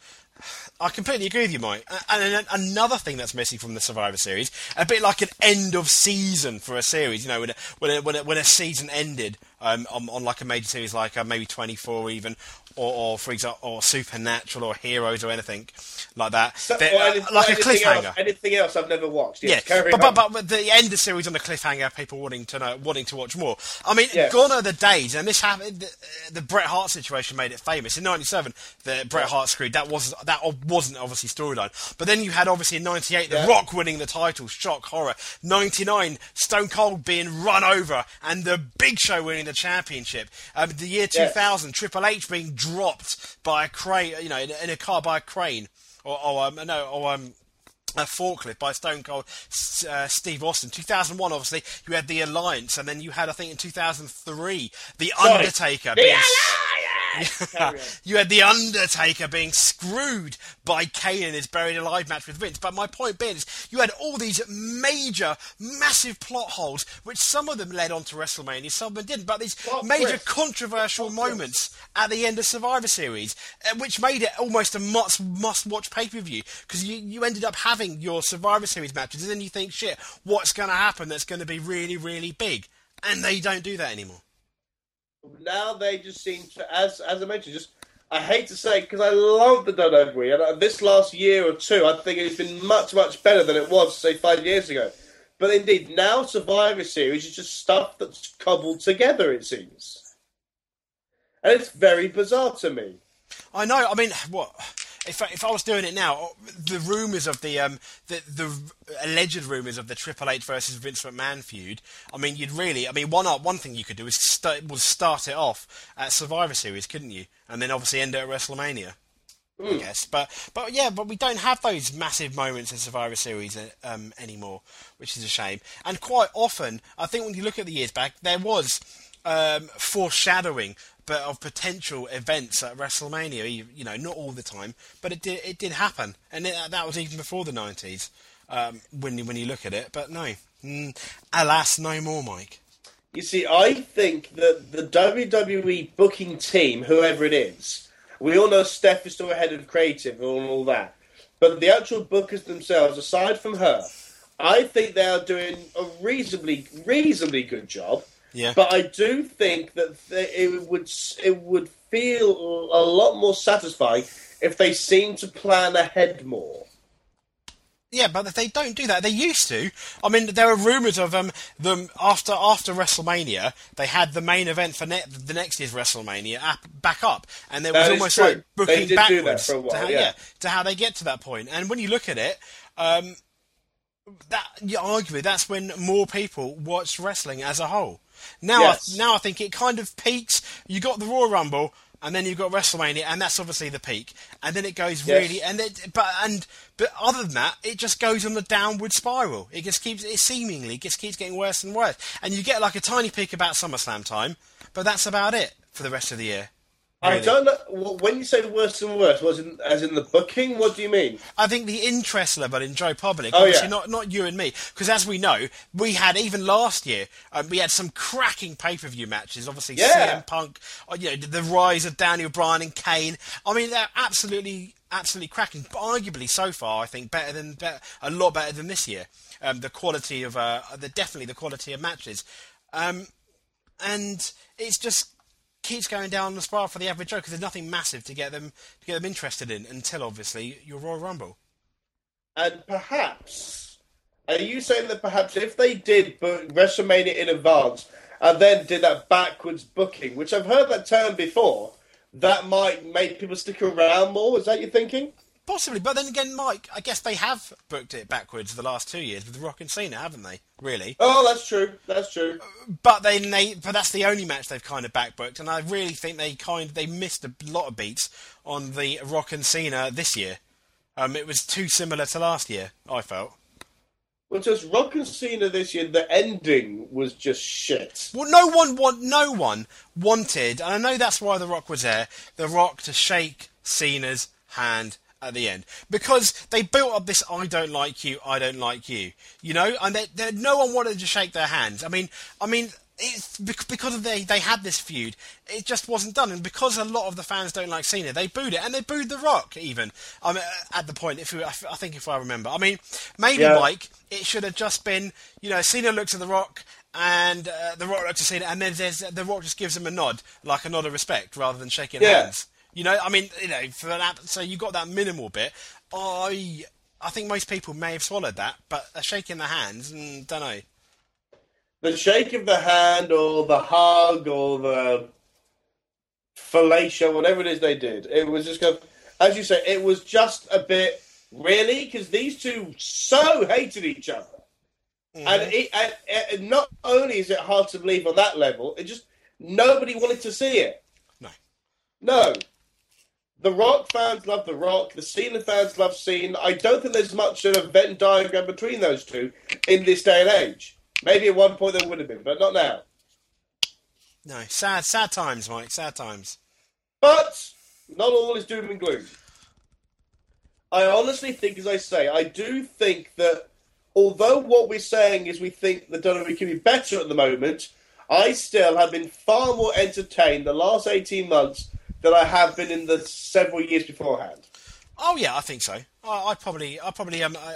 I completely agree with you, Mike. And another thing that's missing from the Survivor Series, a bit like an end of season for a series, you know, when a, when a, when a, season ended um, on, on like a major series, like uh, maybe 24 even, or, or for example, or Supernatural or Heroes or anything like that. So- They- uh, anything- like a cliffhanger. Else, anything else I've never watched. Yeah, Yes, carry but, on. but, but the end of the series on the cliffhanger, people wanting to know, wanting to watch more. I mean, gone are the days, and this happened. The, the Bret Hart situation made it famous in '97. The Bret Hart screwed that was that wasn't obviously storyline. But then you had obviously in '98 The Yeah. Rock winning the title, shock horror. '99 Stone Cold being run over, and the Big Show winning the championship. Um, the year Yes. 2000 Triple H being dropped by a crane, you know, in, in a car by a crane, or, or um, no, or um a forklift by Stone Cold uh, Steve Austin. 2001, obviously, you had the Alliance, and then you had, I think, in 2003, the Sorry. Undertaker. The being- *laughs* You had the Undertaker being screwed by Kane in his buried alive match with Vince. But my point being is, you had all these major, massive plot holes, which some of them led on to WrestleMania, some of them didn't. But these Plot major twist. controversial Plot twist. moments at the end of Survivor Series, uh, which made it almost a must must watch pay per view because you you ended up having your Survivor Series matches, and then you think, shit, what's going to happen that's going to be really really big, and they don't do that anymore. Now they just seem to, as as I mentioned, just I hate to say because I love the WWE, and uh, this last year or two, I think it's been much much better than it was say five years ago. But indeed, now Survivor Series is just stuff that's cobbled together. It seems, and it's very bizarre to me. I know. I mean, what if I, if I was doing it now? The rumours of the um the the alleged rumours of the Triple H versus Vince McMahon feud. I mean, you'd really. I mean, one one thing you could do is start was start it off at Survivor Series, couldn't you? And then obviously end it at WrestleMania. I guess, but but yeah, but we don't have those massive moments in Survivor Series uh, um, anymore, which is a shame. And quite often, I think when you look at the years back, there was um, foreshadowing, but of potential events at WrestleMania. You, you know, not all the time, but it did it did happen, and it, that was even before the nineties. Um, when you, when you look at it, but no, mm, alas, no more, Mike. You see, I think that the WWE booking team, whoever it is, we all know Steph is still ahead of creative and all that, but the actual bookers themselves, aside from her, I think they are doing a reasonably reasonably good job. Yeah. But I do think that it would it would feel a lot more satisfying if they seemed to plan ahead more. Yeah, but they don't do that. They used to. I mean, there were rumours of um, them after after WrestleMania. They had the main event for ne- the next year's WrestleMania up, back up, and it was almost true. like booking did do that backwards while, to how, yeah. to how they get to that point. And when you look at it, um, that yeah, arguably that's when more people watched wrestling as a whole. Now, Yes. I, now I think it kind of peaks. You got the Royal Rumble, and then you've got WrestleMania, and that's obviously the peak. And then it goes Yes. really, and it, but and but other than that, it just goes on the downward spiral. It just keeps, it seemingly just keeps getting worse and worse. And you get like a tiny peak about SummerSlam time, but that's about it for the rest of the year. I don't know when you say worse and worse. Was in, as in the booking? What do you mean? I think the interest level in Joe Public, Oh, obviously yeah. not not you and me, because as we know, we had even last year, um, we had some cracking pay per view matches. Obviously, Yeah. CM Punk, uh, you know, the rise of Daniel Bryan and Kane. I mean, they're absolutely absolutely cracking. But arguably, so far, I think better than better, a lot better than this year. Um, the quality of uh, the definitely the quality of matches, um, and it's just keeps going down the spiral for the average Joe because there's nothing massive to get them to get them interested in until obviously your Royal Rumble. And perhaps, are you saying that perhaps if they did book WrestleMania in advance and then did that backwards booking, which I've heard that term before, that might make people stick around more? Is that your thinking? Possibly, but then again, Mike, I guess they have booked it backwards the last two years with Rock and Cena, haven't they? Really? Oh, that's true. That's true. But then they, but that's the only match they've kind of backbooked, and I really think they kind they missed a lot of beats on the Rock and Cena this year. Um, it was too similar to last year. I felt. Well, just Rock and Cena this year, the ending was just shit. Well, no one want, no one wanted, and I know that's why The Rock was there. The Rock to shake Cena's hand at the end because they built up this "I don't like you, I don't like you," you know, and they, they, no one wanted to shake their hands. I mean, I mean. It's because of they they had this feud, it just wasn't done, and because a lot of the fans don't like Cena, they booed it, and they booed The Rock even. I mean, at the point, if we, I think if I remember, I mean, maybe Yeah. Mike, it should have just been, you know, Cena looks at The Rock, and uh, The Rock looks at Cena, and then there's The Rock just gives him a nod, like a nod of respect, rather than shaking Yeah. hands. You know, I mean, you know, for that, so you got that minimal bit. I, I think most people may have swallowed that, but a shake in the hands, mm, don't know. The shake of the hand, or the hug, or the fellatio, whatever it is they did, it was just kind of, as you say, it was just a bit really because these two so hated each other, and, it, and, and not only is it hard to believe on that level, it just nobody wanted to see it. No. No. The Rock fans love The Rock. The Cena fans love Cena. I don't think there's much of a Venn diagram between those two in this day and age. Maybe at one point there would have been, but not now. No, sad, sad times, Mike. Sad times. But not all is doom and gloom. I honestly think, as I say, I do think that although what we're saying is we think the WWE can be better at the moment, I still have been far more entertained the last 18 months than I have been in the several years beforehand. Oh yeah, I think so. I, I probably, I probably um, I,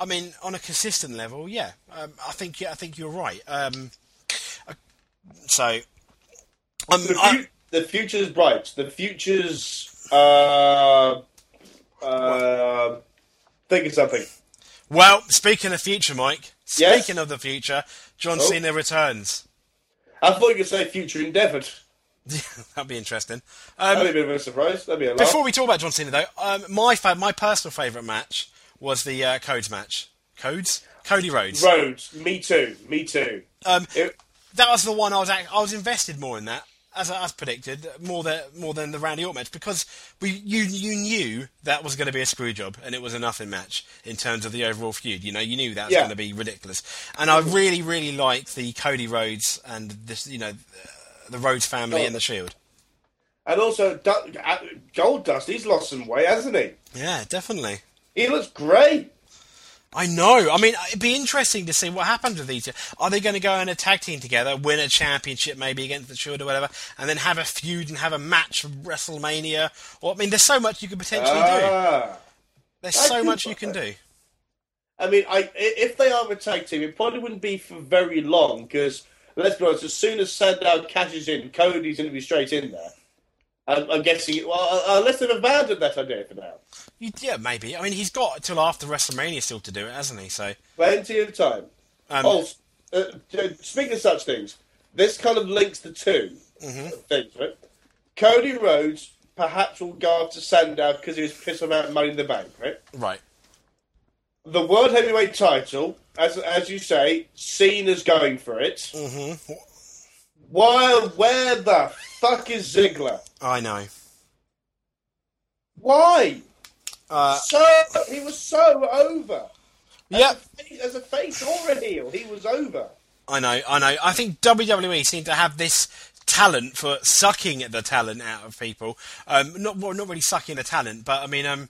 I mean, on a consistent level, yeah. Um, I think, yeah, I think you're right. Um, uh, so, um, The, fu- the future's bright. The future's. Uh, uh, think of something. well, speaking of future, Mike. Yes? Speaking of the future, John Oh. Cena returns. I thought you could say future endeavoured. *laughs* That'd be interesting. That'd Um, be a bit of a surprise. That'd be a laugh. before we talk about John Cena, though, um, my fa- my personal favourite match was the uh, Codes match. Codes, Cody Rhodes. Roads, me too, me too. Um, It- that was the one I was act- I was invested more in that as as predicted more than more than the Randy Orton match because we you you knew that was going to be a screw job and it was a nothing match in terms of the overall feud. You know, you knew that was Yeah. going to be ridiculous, and I really really liked the Cody Rhodes and this you know the Rhodes family Oh. and the Shield. And also, Du- uh, Gold Dust, he's lost some weight, hasn't he? Yeah, definitely. He looks great. I know. I mean, it'd be interesting to see what happens with these two. Are they going to go in a tag team together, win a championship maybe against the Shield or whatever, and then have a feud and have a match for WrestleMania? Or I mean, there's so much you could potentially do. Ah. There's I so much you can do. I mean, i- if they are a tag team, it probably wouldn't be for very long because, let's be honest, as soon as Sandow cashes in, Cody's going to be straight in there. I'm, I'm guessing, well, uh, unless they've abandoned that idea for now. Yeah, maybe. I mean, he's got till after WrestleMania still to do it, hasn't he? So, Plenty of time. um, Oh, uh, uh, speaking of such things, this kind of links the 2 Mm-hmm. things, right? Cody Rhodes perhaps will go after Sandow because he was pissed about Money in the Bank, right? right. The World Heavyweight title, as as you say, Cena's going for it. Mm-hmm. While where the fuck is Ziggler? I know. Why? Uh, So he was so over. yep. As a face or a heel, he was over. I know, I know. I think WWE seem to have this talent for sucking the talent out of people. Um, not well, not really sucking the talent, but I mean, um,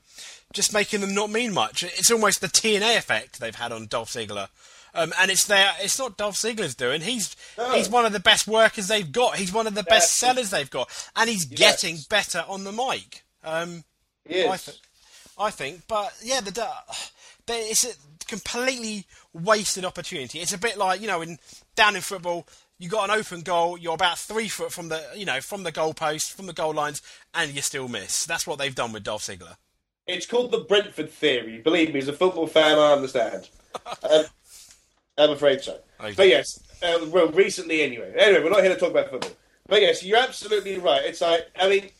just making them not mean much. It's almost the TNA effect they've had on Dolph Ziggler. Um, and it's their, it's not Dolph Ziggler's doing. He's No. he's one of the best workers they've got. He's one of the best sellers they've got, and he's Yes. getting better on the mic. Um, He. I, th- I think, but yeah, the, the *sighs* there- it's a completely wasted opportunity. It's a bit like you know, in down in football, you got an open goal, you're about three foot from the you know from the goal post, from the goal lines, and you still miss. That's what they've done with Dolph Ziggler. It's called the Brentford theory. Believe me, as a football fan, I understand. um, I'm afraid so. Okay. But yes, uh, well, recently anyway. Anyway, we're not here to talk about football. But yes, you're absolutely right. It's like, I mean,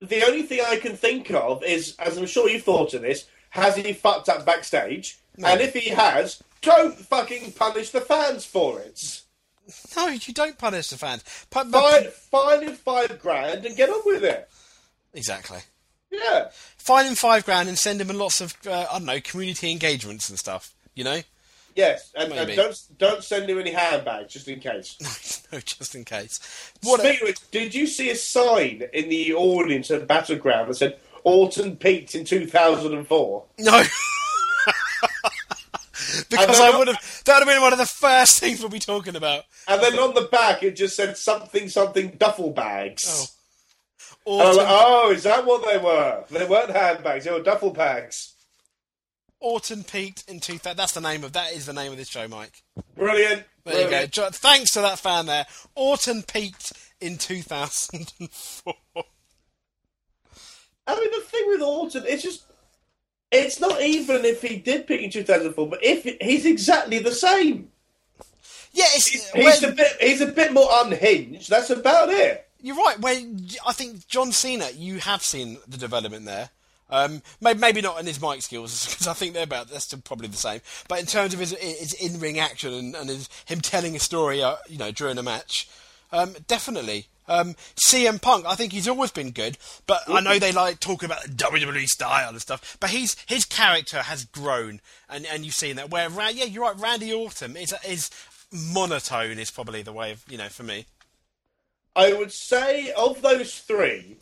the only thing I can think of is, as I'm sure you've thought of this, has he fucked up backstage? And if he has, don't fucking punish the fans for it. No, you don't punish the fans. Pu- Fine, but, fine him five grand and get on with it. exactly. Yeah. Fine him five grand and send him lots of uh, I don't know community engagements and stuff. You know. Yes, and, and don't don't send him any handbags just in case. *laughs* no, just in case. What? Which, did you see a sign in the audience at Battleground that said Orton peaked in 2004? No. *laughs* because I I would have. That would have been one of the first things we'll be talking about. And then on the back it just said something something duffel bags. Oh. And I was Orton, like, oh, is that what they were? They weren't handbags; they were duffel bags. Orton peaked in 2000. That's the name of that is the name of this show, Mike. Brilliant. There you go. Thanks to that fan there. Orton peaked in 2004. I mean, the thing with Orton, it's just. It's not even if he did peak in 2004, but if he's exactly the same. yeah, it's, He's when- a bit. He's a bit more unhinged. That's about it. You're right. When I think John Cena, you have seen the development there. Um, maybe, maybe not in his mic skills *laughs* because I think they're about they're still probably the same. But in terms of his, his in ring action and, and his, him telling a story, uh, you know, during a match, um, definitely. Um, CM Punk, I think he's always been good, but I know they like talking about the WWE style and stuff. But he's his character has grown, and and you've seen that. Where yeah, you're right. Randy Orton is is monotone is probably the way of you know for me. I would say of those three,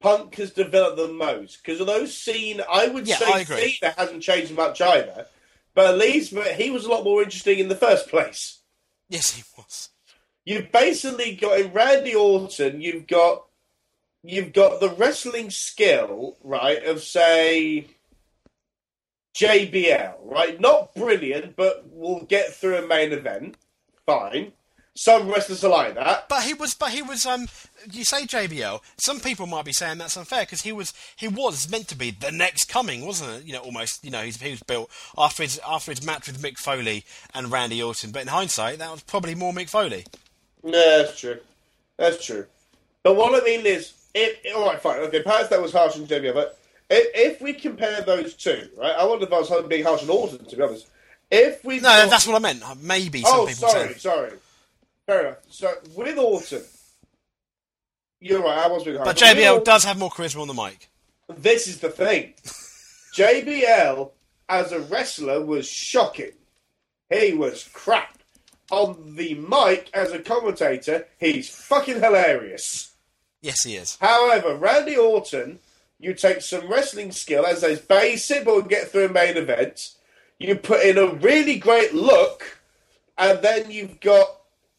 Punk has developed the most because of those seen. I would Yeah, say I agree. Cena hasn't changed much either, but at least but he was a lot more interesting in the first place. Yes, he was. You've basically got in Randy Orton. You've got you've got the wrestling skill, right? Of say JBL, right? Not brilliant, but we'll get through a main event. Fine. Some wrestlers are like that. But he was, but he was. Um, you say JBL. Some people might be saying that's unfair because he was, he was meant to be the next coming, wasn't it? You know, almost. You know, he's, he was built after his after his match with Mick Foley and Randy Orton. But in hindsight, that was probably more Mick Foley. No, that's true. That's true. But what I mean is, if all right, fine, okay, perhaps that was harsh on JBL, but if, if we compare those two, right? I wonder if I was being harsh on Orton, to be honest. If we No, that's what I meant. Maybe some oh, people sorry, say. sorry. Fair enough. So with Orton, you're right. I was being harsh. But JBL Orton- does have more charisma on the mic. This is the thing. *laughs* JBL as a wrestler was shocking. He was crap. On the mic as a commentator, he's fucking hilarious. Yes, he is. However, Randy Orton, you take some wrestling skill as a basic but will get through a main event. You put in a really great look, and then you've got.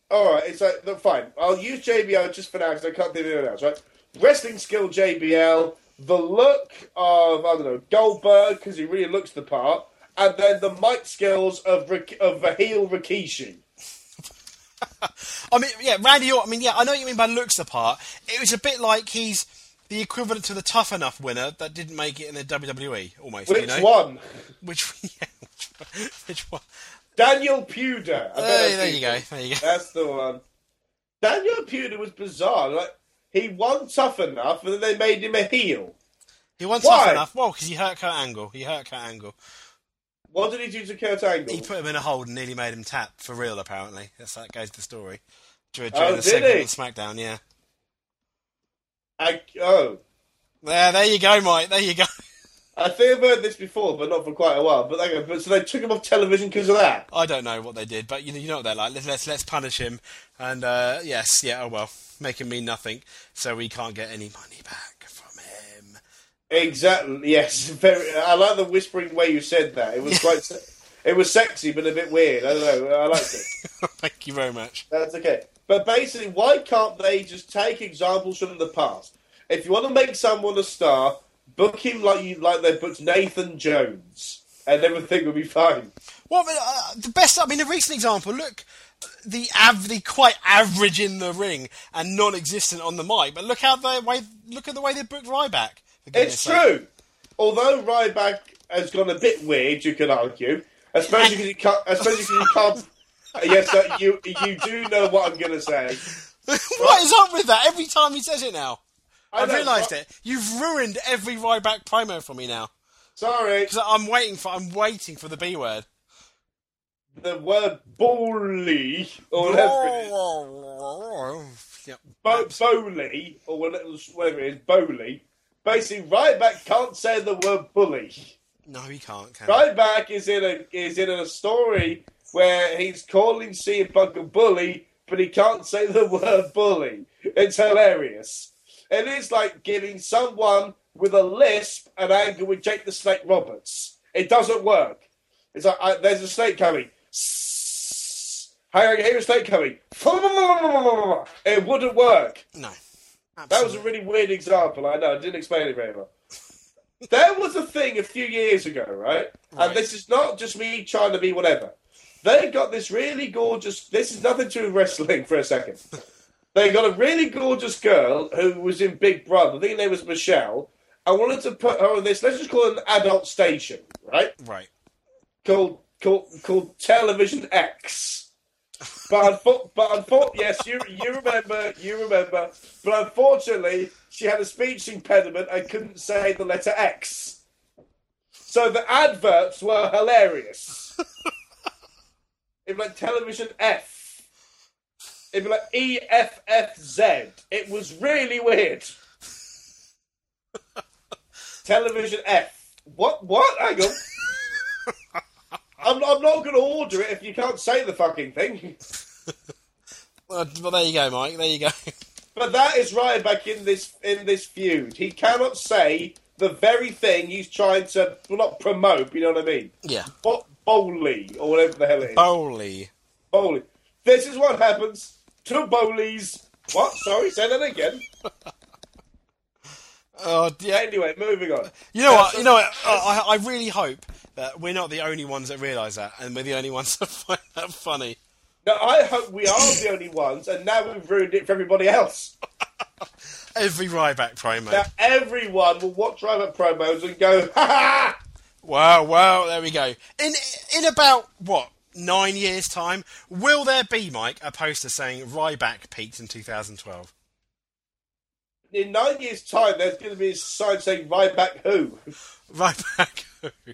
All right, it's uh, like look, fine. I'll use JBL just for now because I can't think of anyone else. Right, wrestling skill JBL, the look of I don't know Goldberg because he really looks the part, and then the mic skills of of heel Rikishi. *laughs* I mean, yeah, Randy Orton. I mean, yeah, I know what you mean by looks the part. It was a bit like he's the equivalent to the Tough Enough winner that didn't make it in the WWE, almost. Which you know? one? Which, *laughs* yeah, which, which one? Daniel Puder. Hey, there you go. There you go. That's the one. Daniel Puder was bizarre. Like he won tough enough, and then they made him a heel. He won Why? tough enough. Well, because he hurt Kurt Angle. He hurt Kurt Angle. What did he do to Kurt Angle? He put him in a hold and nearly made him tap for real. Apparently, that's that goes the story. During, Oh, the did segment he? SmackDown, yeah. I, oh, There, there you go, Mike. There you go. *laughs* I think I've heard this before, but not for quite a while. But, okay, but so they took him off television because of that. I don't know what they did, but you know, you know what they're like. Let's let's, let's punish him, and uh, yes, yeah, oh well, make him mean nothing, so we can't get any money back from him. Exactly. Yes. *laughs* Very. I like the whispering way you said that. It was quite. it was sexy, but a bit weird. I don't know. I liked it. *laughs* Thank you very much. That's okay. But basically, why can't they just take examples from the past? If you want to make someone a star, book him like you like they booked Nathan Jones, and everything will be fine. Well, uh, the best. I mean, a recent example. Look, the av- the quite average in the ring and non-existent on the mic. But look how the way. Look at the way they booked Ryback. It's sake. true. Although Ryback has gone a bit weird, you could argue, especially because you can't. Especially because he can't. yes, uh, you you do know what I'm going to say. *laughs* what is up with that? Every time he says it now, I've realised it. You've ruined every Ryback promo for me now. Sorry, Because I'm waiting for. I'm waiting for the B word. the word bully or whatever it is. Yep. Bo- Bowley, or whatever it is, Bowley. Basically, Ryback can't say the word bully. No, he can't. Can? Ryback is in a is in a story where he's calling CM Punk a bully, but he can't say the *laughs* word bully. It's hilarious. It is like giving someone with a lisp an angle with Jake the Snake Roberts. It doesn't work. It's like I, there's a snake coming. On, here's a snake coming. *laughs* It wouldn't work. No. That was a really weird example. I know. I didn't explain it very well. there was a thing a few years ago, right? Right. And this is not just me trying to be whatever. They got this really gorgeous. This is nothing to do with wrestling for a second. *laughs* they got a really gorgeous girl who was in Big Brother. I think her name was Michelle. I wanted to put her on this. Let's just call it an adult station, right? Right. called called called Television X. But unfo- but unfortunately, yes, you you remember you remember. But unfortunately, she had a speech impediment and couldn't say the letter X. So the adverts were hilarious. *laughs* it was like Television F. It'd be like E F F Z. It was really weird. *laughs* Television F. What? What? Hang on. *laughs* I'm, I'm not going to order it if you can't say the fucking thing. *laughs* Well, well, there you go, Mike. There you go. But that is Ryback in this in this feud. He cannot say the very thing he's trying to well, not promote. You know what I mean? yeah. Bo- Bowley or whatever the hell it is. Bowley. Bowley. This is what happens to Bowleys. What? Sorry, say that again. *laughs* Oh, yeah. Anyway, moving on. You know what? You know what? I, I I really hope that we're not the only ones that realise that, and we're the only ones *laughs* that find that funny. Now, I hope we are the only ones, and now we've ruined it for everybody else. *laughs* Every Ryback promo. Now, everyone will watch Ryback promos and go, ha ha! Wow, wow, there we go. In in about what nine years' time, will there be, Mike, a poster saying Ryback peaked in 2012? In nine years' time, there's going to be a sign saying Ryback who? *laughs* Ryback. Who?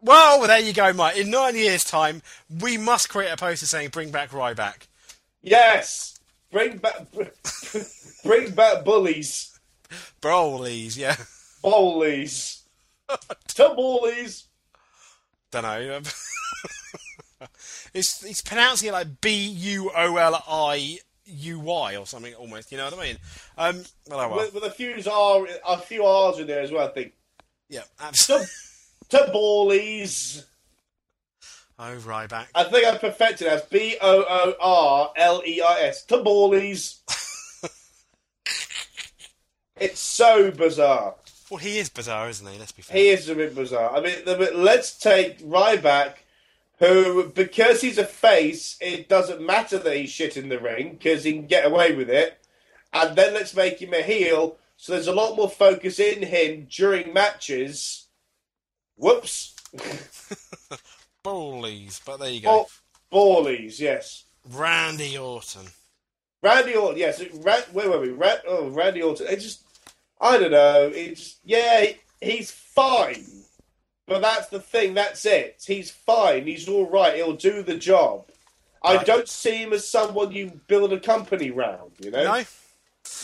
Well, there you go, Mike. In nine years' time, we must create a poster saying "Bring back Ryback." Yes! Bring back, *laughs* bring back bullies. Broly's, yeah. Bowleys. to bullies. *laughs* Don't know. It's it's pronouncing it like B U O L I U Y or something almost. You know what I mean? Um, well, oh well. With, with a few R, a few R's in there as well, I think. Yeah, To, absolutely. to bullies. Oh, Ryback. I think I've perfected it as B O O R L E I S. To *laughs* it's so bizarre. Well, he is bizarre, isn't he? Let's be fair. He is a bit bizarre. I mean, let's take Ryback, who, because he's a face, it doesn't matter that he's shit in the ring, because he can get away with it. And then let's make him a heel, so there's a lot more focus in him during matches. Whoops. *laughs* Bullies, but there you go. Oh, Ballies, yes. Randy Orton. Randy Orton, yes. Where were we? Oh, Randy Orton. It just, I don't know. It's yeah, he's fine, but that's the thing. That's it. He's fine. He's all right. He'll do the job. I don't see him as someone you build a company round. You know? No?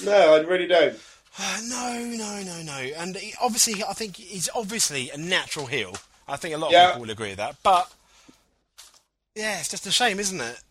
no, I really don't. *sighs* No, no, no, no. And he, obviously, I think he's obviously a natural heel. I think a lot of Yeah. people will agree with that. But, yeah, it's just a shame, isn't it?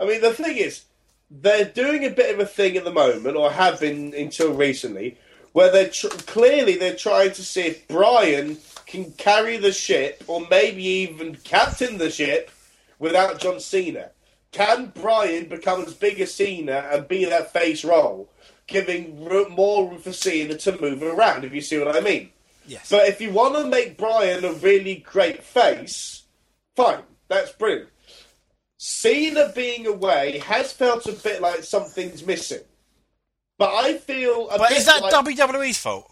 I mean, the thing is, they're doing a bit of a thing at the moment, or have been until recently, where they're tr- clearly they're trying to see if Bryan can carry the ship, or maybe even captain the ship, without John Cena. Can Bryan become as big as Cena and be that face role, giving more room for Cena to move around? If you see what I mean. Yes. But if you want to make Bryan a really great face, fine, that's brilliant. Cena being away has felt a bit like something's missing. But I feel a but is that like, WWE's fault?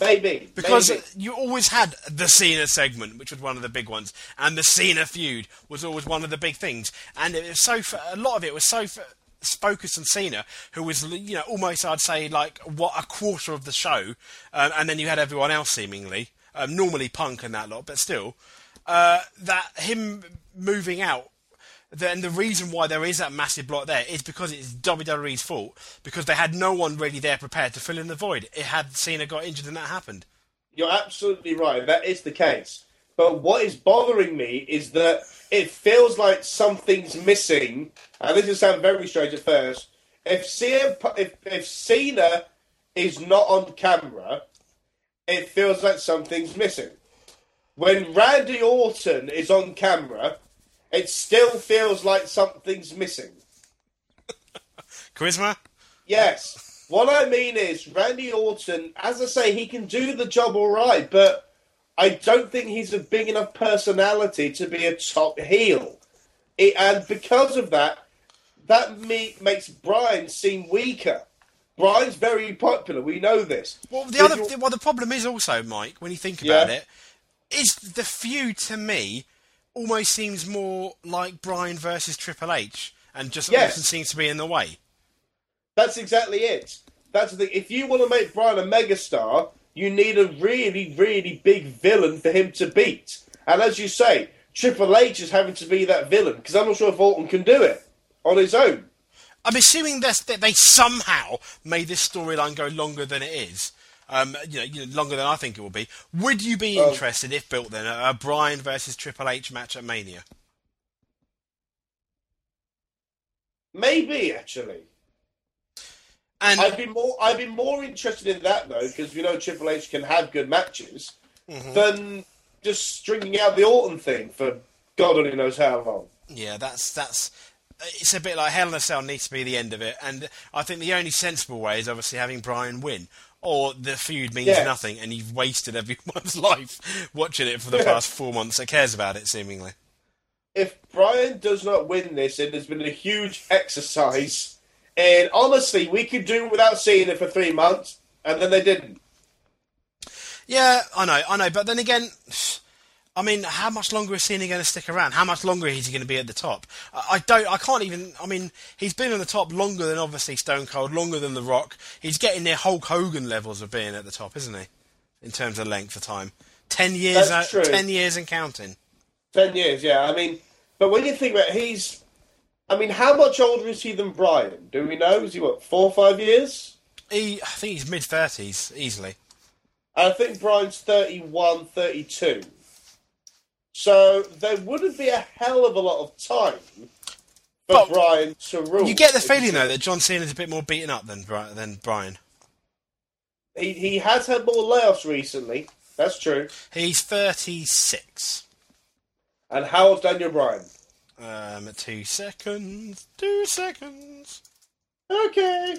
Maybe Because maybe. you always had the Cena segment, which was one of the big ones, and the Cena feud was always one of the big things. And it was so a lot of it was so focused on Cena, who was you know almost I'd say like what a quarter of the show, um, and then you had everyone else seemingly, um, normally Punk and that lot, but still, uh, that him moving out. Then the reason why there is that massive block there is because it's WWE's fault because they had no one really there prepared to fill in the void. It had Cena got injured and that happened. You're absolutely right. That is the case. But what is bothering me is that it feels like something's missing. And this will sound very strange at first. If Pu- if if Cena is not on camera, it feels like something's missing. When Randy Orton is on camera, it still feels like something's missing. *laughs* Charisma? Yes. What I mean is, Randy Orton, as I say, he can do the job all right, but I don't think he's a big enough personality to be a top heel. It, and because of that, that me, makes Bryan seem weaker. Bryan's very popular. We know this. Well, the If other, well, the problem is also, Mike, when you think about Yeah. it, is the feud to me almost seems more like Bryan versus Triple H, and just Yes. Orton seems to be in the way. That's exactly it. That's the thing. If you want to make Bryan a megastar, you need a really, really big villain for him to beat. And as you say, Triple H is having to be that villain because I'm not sure if Orton can do it on his own. I'm assuming that they somehow made this storyline go longer than it is. Um, you know, you know, longer than I think it will be. Would you be Oh. interested, if built then, a, a Bryan versus Triple H match at Mania? Maybe actually. And I'd be more. I'd be more interested in that though, because you know Triple H can have good matches, Mm-hmm. than just stringing out the Orton thing for God only knows how long. Yeah, that's that's. It's a bit like Hell in a Cell needs to be the end of it, and I think the only sensible way is obviously having Bryan win, or the feud means Yes. nothing, and you've wasted everyone's *laughs* life watching it for the past four months that cares about it, seemingly. If Bryan does not win this, it has been a huge exercise. And honestly, we could do without seeing it for three months, and then they didn't. Yeah, I know, I know, but then again, I mean, how much longer is Cena going to stick around? How much longer is he going to be at the top? I, don't, I can't even. I mean, he's been on the top longer than obviously Stone Cold, longer than The Rock. He's getting near Hulk Hogan levels of being at the top, isn't he? In terms of length of time, ten years, true. ten years and counting. Ten years, yeah. I mean, but when you think about, it, he's. I mean, how much older is he than Bryan? Do we know? Is he what four or five years? He, I think he's mid thirties easily. I think Bryan's 31, 32. So there wouldn't be a hell of a lot of time for But Bryan to rule. You get the feeling though that John Cena's a bit more beaten up than than Bryan. He, he has had more layoffs recently. That's true. He's thirty six. And how old's Daniel Bryan? Um, two seconds. Two seconds. Okay.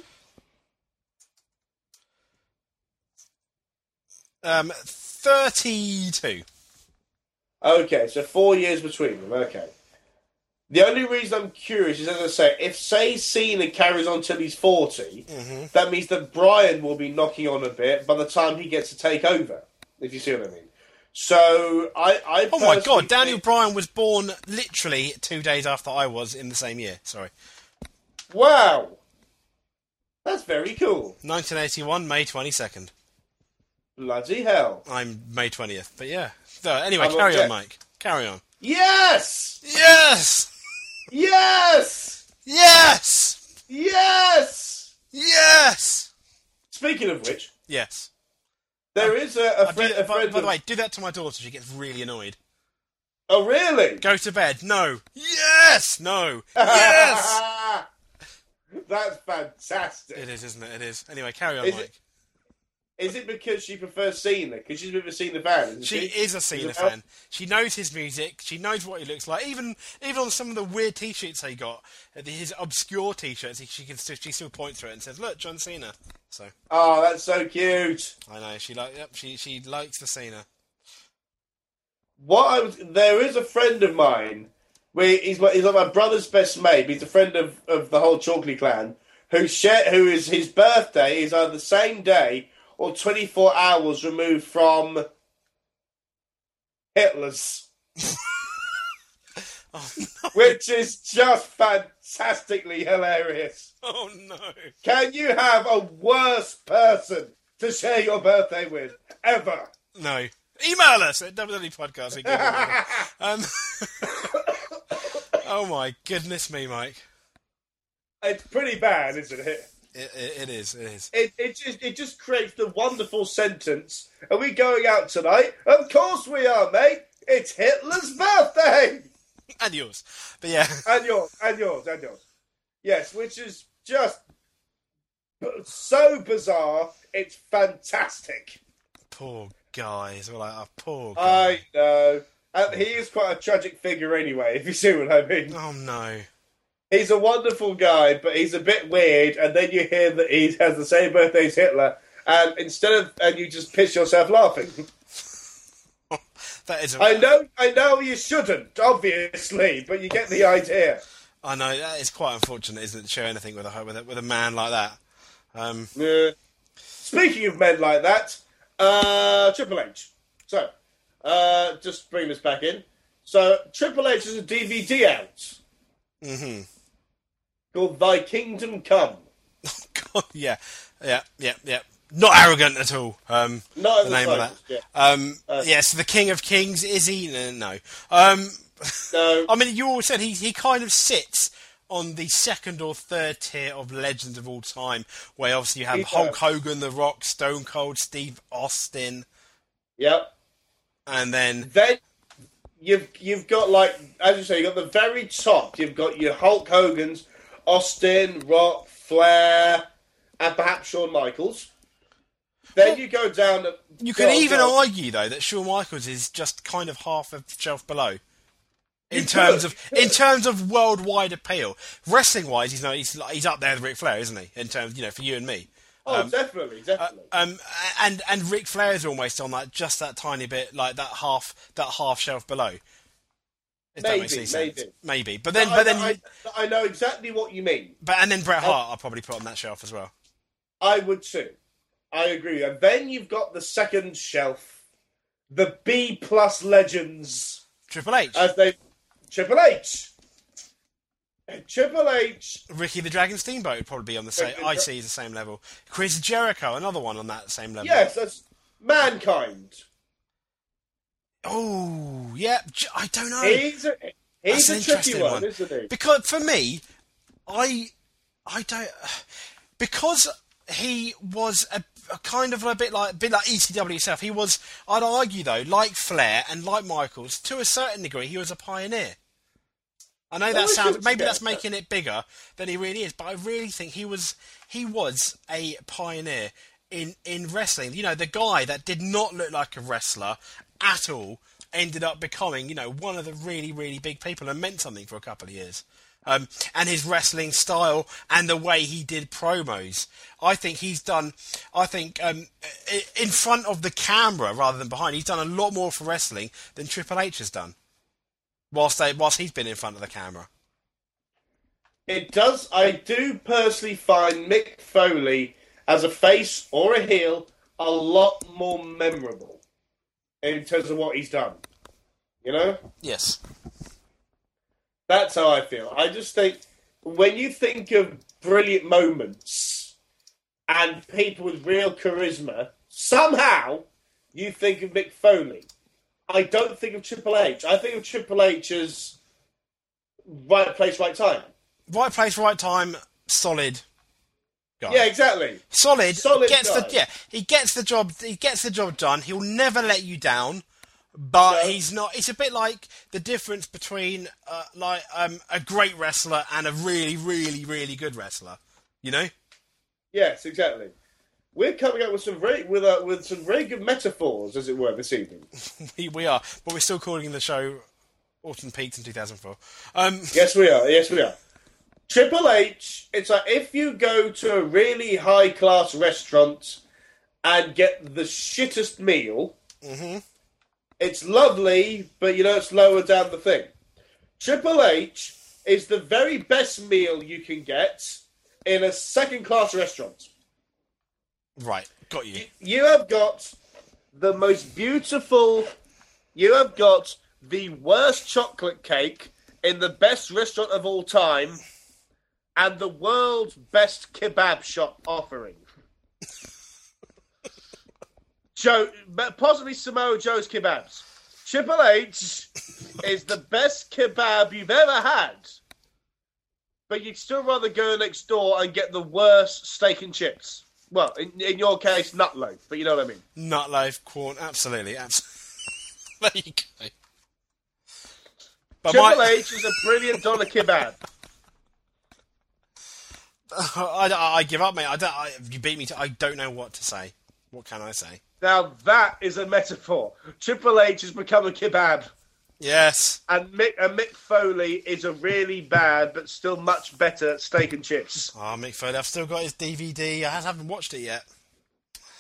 Um, thirty-two. Okay, so four years between them. Okay. The only reason I'm curious is, as I say, if say Cena carries on till he's 40, Mm-hmm. that means that Bryan will be knocking on a bit by the time he gets to take over. If you see what I mean. So I, I Oh my God! Daniel think- Bryan was born literally two days after I was in the same year. Sorry, Wow, that's very cool. 1981, May 22nd. Bloody hell! I'm May 20th, but yeah. So anyway, I'm carry okay. on, Mike. Carry on. Yes, Yes, yes, yes, yes. yes, Speaking of which, yes. there is a, a I friend. that- A by, friend by the way, do that to my daughter. She gets really annoyed. oh really? Go to bed. No. Yes. No. Yes. *laughs* That's fantastic. it is, isn't it? It is. Anyway, carry on, Is Mike. it- Is it because she prefers Cena? Because she's a bit of a Cena fan, She she? is a Cena fan. She knows his music. She knows what he looks like. Even even on some of the weird T-shirts he got, uh, his obscure T-shirts, she can still, she still points to it and says, "Look, John Cena." So Oh, that's so cute. I know she like. Yep, she she likes the Cena. What I was, there is a friend of mine. Where he's my, he's like my brother's best mate. He's a friend of, of the whole Chalkley clan. Who share, who is his birthday is on the same day or twenty four hours removed from Hitler's, *laughs* Oh no! which is just fantastically hilarious. Oh no! Can you have a worse person to share your birthday with ever? No. Email us at WWE Podcast. We give it um, *laughs* *laughs* oh my goodness me, Mike. It's pretty bad, isn't it? It, it, it is. It is. It, it just it just creates the wonderful sentence. Are we going out tonight? Of course we are, mate. It's Hitler's birthday, *laughs* And yours. But yeah. and yours, and yours, and yours. Yes, which is just so bizarre. It's fantastic. Poor guys. We're like, oh, poor guy. I know, and he is quite a tragic figure anyway. If you see what I mean. Oh no. He's a wonderful guy, but he's a bit weird. And then you hear that he has the same birthday as Hitler, and instead of and you just piss yourself laughing. That is. A, I know, I know you shouldn't, obviously, but you get the idea. I know that is quite unfortunate, isn't it? To share anything with a with a, with a man like that. Um, Yeah. Speaking of men like that, uh, Triple H. So, uh, just bring this back in. So, Triple H has a DVD out mhm. Called "Thy Kingdom Come." God, *laughs* yeah, yeah, yeah, yeah. Not arrogant at all. Um, Not the name of that. slightest, Um, Uh, yes, the King of Kings is he? No, no. Um, *laughs* No, I mean, you all said he he kind of sits on the second or third tier of legends of all time, where obviously you have Keep Hulk going. Hogan, The Rock, Stone Cold, Steve Austin, Yep. and then Then you've you've got like as you say, you've got the very top. You've got your Hulk Hogan's, Austin, Rock, Flair, and perhaps Shawn Michaels. Then you go down. you could even go- argue though that Shawn Michaels is just kind of half a shelf below. In You terms could, of *laughs* in terms of worldwide appeal, wrestling wise, he's no he's he's up there with Ric Flair, isn't he? In terms, you know, for you and me. Oh, definitely, definitely. Um, and and Ric Flair is almost on that just that tiny bit, like that half that half shelf below. If that makes Maybe, maybe. maybe. But then, I, but then, I, I know exactly what you mean. but and then Bret Hart, I'll probably put on that shelf as well. I would too. I agree. And then you've got the second shelf, the B plus legends, Triple H, as they Triple H. Triple H. Ricky the Dragon Steamboat would probably be on the same. I see the same level. Chris Jericho, another one on that same level. Yes, that's mankind. Oh, yeah. I don't know. He's a, he's That's a tricky one, one. isn't he? because for me, I, I don't because he was a, a kind of a bit like a bit like ECW itself. He was, I'd argue though, like Flair and like Michaels, to a certain degree, he was a pioneer. I know that sounds maybe that's making it bigger than he really is, but I really think he was he was a pioneer in in wrestling. You know, the guy that did not look like a wrestler at all ended up becoming, you know, one of the really really big people and meant something for a couple of years. Um, and his wrestling style and the way he did promos, I think he's done. I think um, in front of the camera rather than behind, he's done a lot more for wrestling than Triple H has done. Whilst they, whilst he's been in front of the camera. It does. I do personally find Mick Foley as a face or a heel a lot more memorable in terms of what he's done. You know, Yes. that's how I feel. I just think when you think of brilliant moments and people with real charisma, somehow you think of Mick Foley. I don't think of Triple H. I think of Triple H as right place, right time. Right place, right time, solid guy. Yeah, exactly. solid. Solid gets guy. the yeah. He gets the job. He gets the job done. He'll never let you down. But No. he's not. It's a bit like the difference between uh, like um, a great wrestler and a really, really, really good wrestler. You know. Yes, exactly. We're coming up with some very with uh, with some very good metaphors, as it were, this evening. *laughs* we, we are, but we're still calling the show Orton Peaks in 2004. Um, Yes, we are. Yes, we are. Triple H. It's like if you go to a really high class restaurant and get the shittest meal. Mm-hmm. It's lovely, but you know it's lower down the thing. Triple H is the very best meal you can get in a second class restaurant. right, got you. you have got the most beautiful. You have got the worst chocolate cake in the best restaurant of all time, and the world's best kebab shop offering. *laughs* Joe, possibly Samoa Joe's kebabs. Triple H is the best kebab you've ever had, but you'd still rather go next door and get the worst steak and chips. Well, in, in your case, nut loaf, but you know what I mean. Nut loaf, corn, absolutely, absolutely. *laughs* there you go. But Triple my, H is a brilliant dollar kebab. *laughs* I, I, I give up, mate. I don't. I, you beat me. To, I don't know what to say. What can I say? Now that is a metaphor. Triple H has become a kebab, Yes. and Mick, and Mick Foley is a really bad but still much better steak and chips. Oh, Mick Foley. I've still got his DVD. I haven't watched it yet.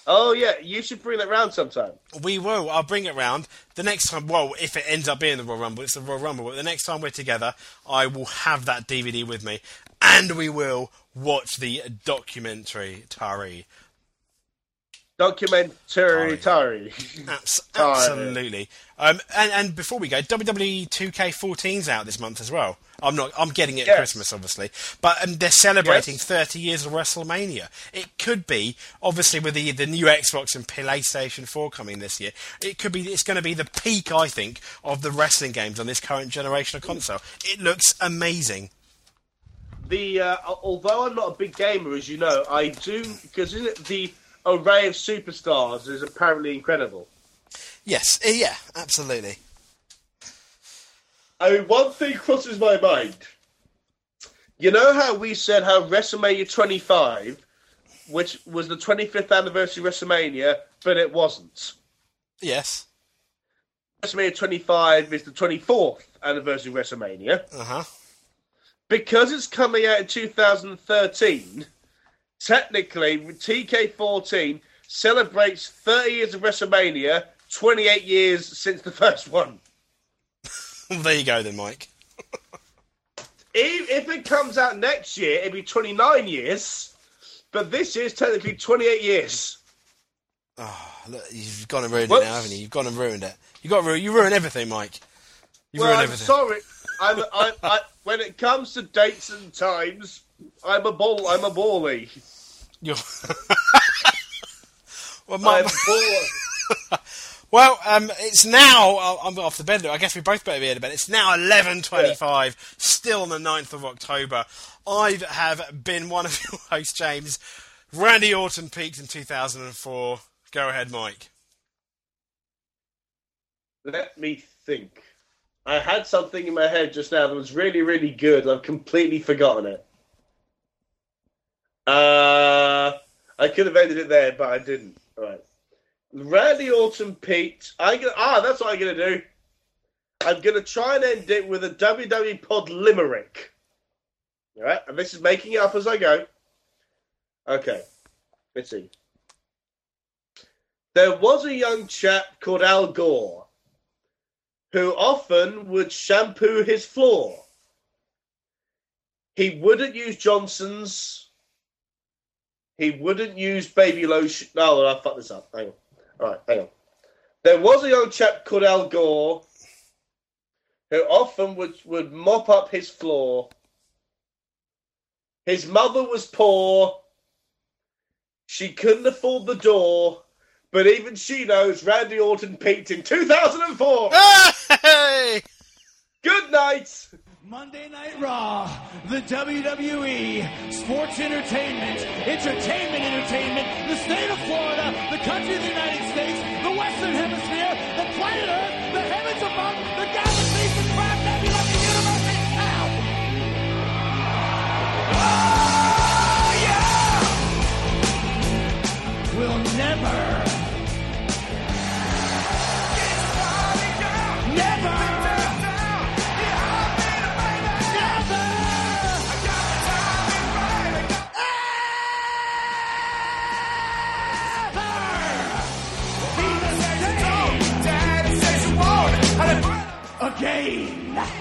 Oh yeah, you should bring it round sometime. We will. I'll bring it round the next time. Well, if it ends up being the Royal Rumble, it's the Royal Rumble. But the next time we're together, I will have that DVD with me, and we will watch the documentary Tari. Documentary Tari. Abs- *laughs* absolutely. Um, and, and before we go, WWE 2K14's out this month as well. I'm not. I'm getting it at Yes. Christmas, obviously, but um, they're celebrating Yes. 30 years of WrestleMania. It could be, obviously, with the the new Xbox and PlayStation 4 coming this year. It could be. It's going to be the peak, I think, of the wrestling games on this current generation of console. It looks amazing. The uh, although I'm not a big gamer, as you know, I do because the array of superstars is apparently incredible. Yes, uh, yeah, absolutely. I mean, one thing crosses my mind. You know how we said how WrestleMania 25, which was the 25th anniversary WrestleMania, but it wasn't. Yes. WrestleMania 25 is the 24th anniversary WrestleMania. Uh huh. Because it's coming out in 2013, technically, 2K14 celebrates 30 years of WrestleMania, 28 years since the first one. *laughs* there you go, then, Mike. *laughs* if, if it comes out next year, it'll be 29 years, but this is technically 28 years. Oh, look, you've gone and ruined Whoops. it now, haven't you? You've gone and ruined it. You got you ruin everything, Mike. You well, I'm everything. sorry. I'm, I, I, when it comes to dates and times, I'm a ball. I'm a bally. You're... *laughs* well, my, I'm *laughs* ball. well, um, it's now. I'm off the bed. I guess we both better be out of bed. It's now 11:25. Still on the 9th of October. I have been one of *laughs* your hosts, James. Randy Orton peaked in 2004. Go ahead, Mike. Let me think. I had something in my head just now that was really, really good. I've completely forgotten it. Uh, I could have ended it there, but I didn't. All right. Randy Orton peaked. I gonna, ah, that's what I'm gonna do. I'm gonna try and end it with a WWE Pod limerick. All right, and this is making it up as I go. Okay, let's see. There was a young chap called Al Gore who often would shampoo his floor. He wouldn't use Johnson's. He wouldn't use baby lotion. No, I fucked this up. Hang on. All right, hang on. There was a young chap called Al Gore who often would, would mop up his floor. His mother was poor. She couldn't afford the door, but even she knows Randy Orton peaked in 2004. *laughs* Hey! Good night. Monday Night Raw, the WWE, sports entertainment, entertainment, entertainment, the state of Florida, the country of the United States, the Western Hemisphere, the planet Earth, the heavens above, the galaxies, the Crab Nebula, the universe itself. Oh, yeah! We'll never again.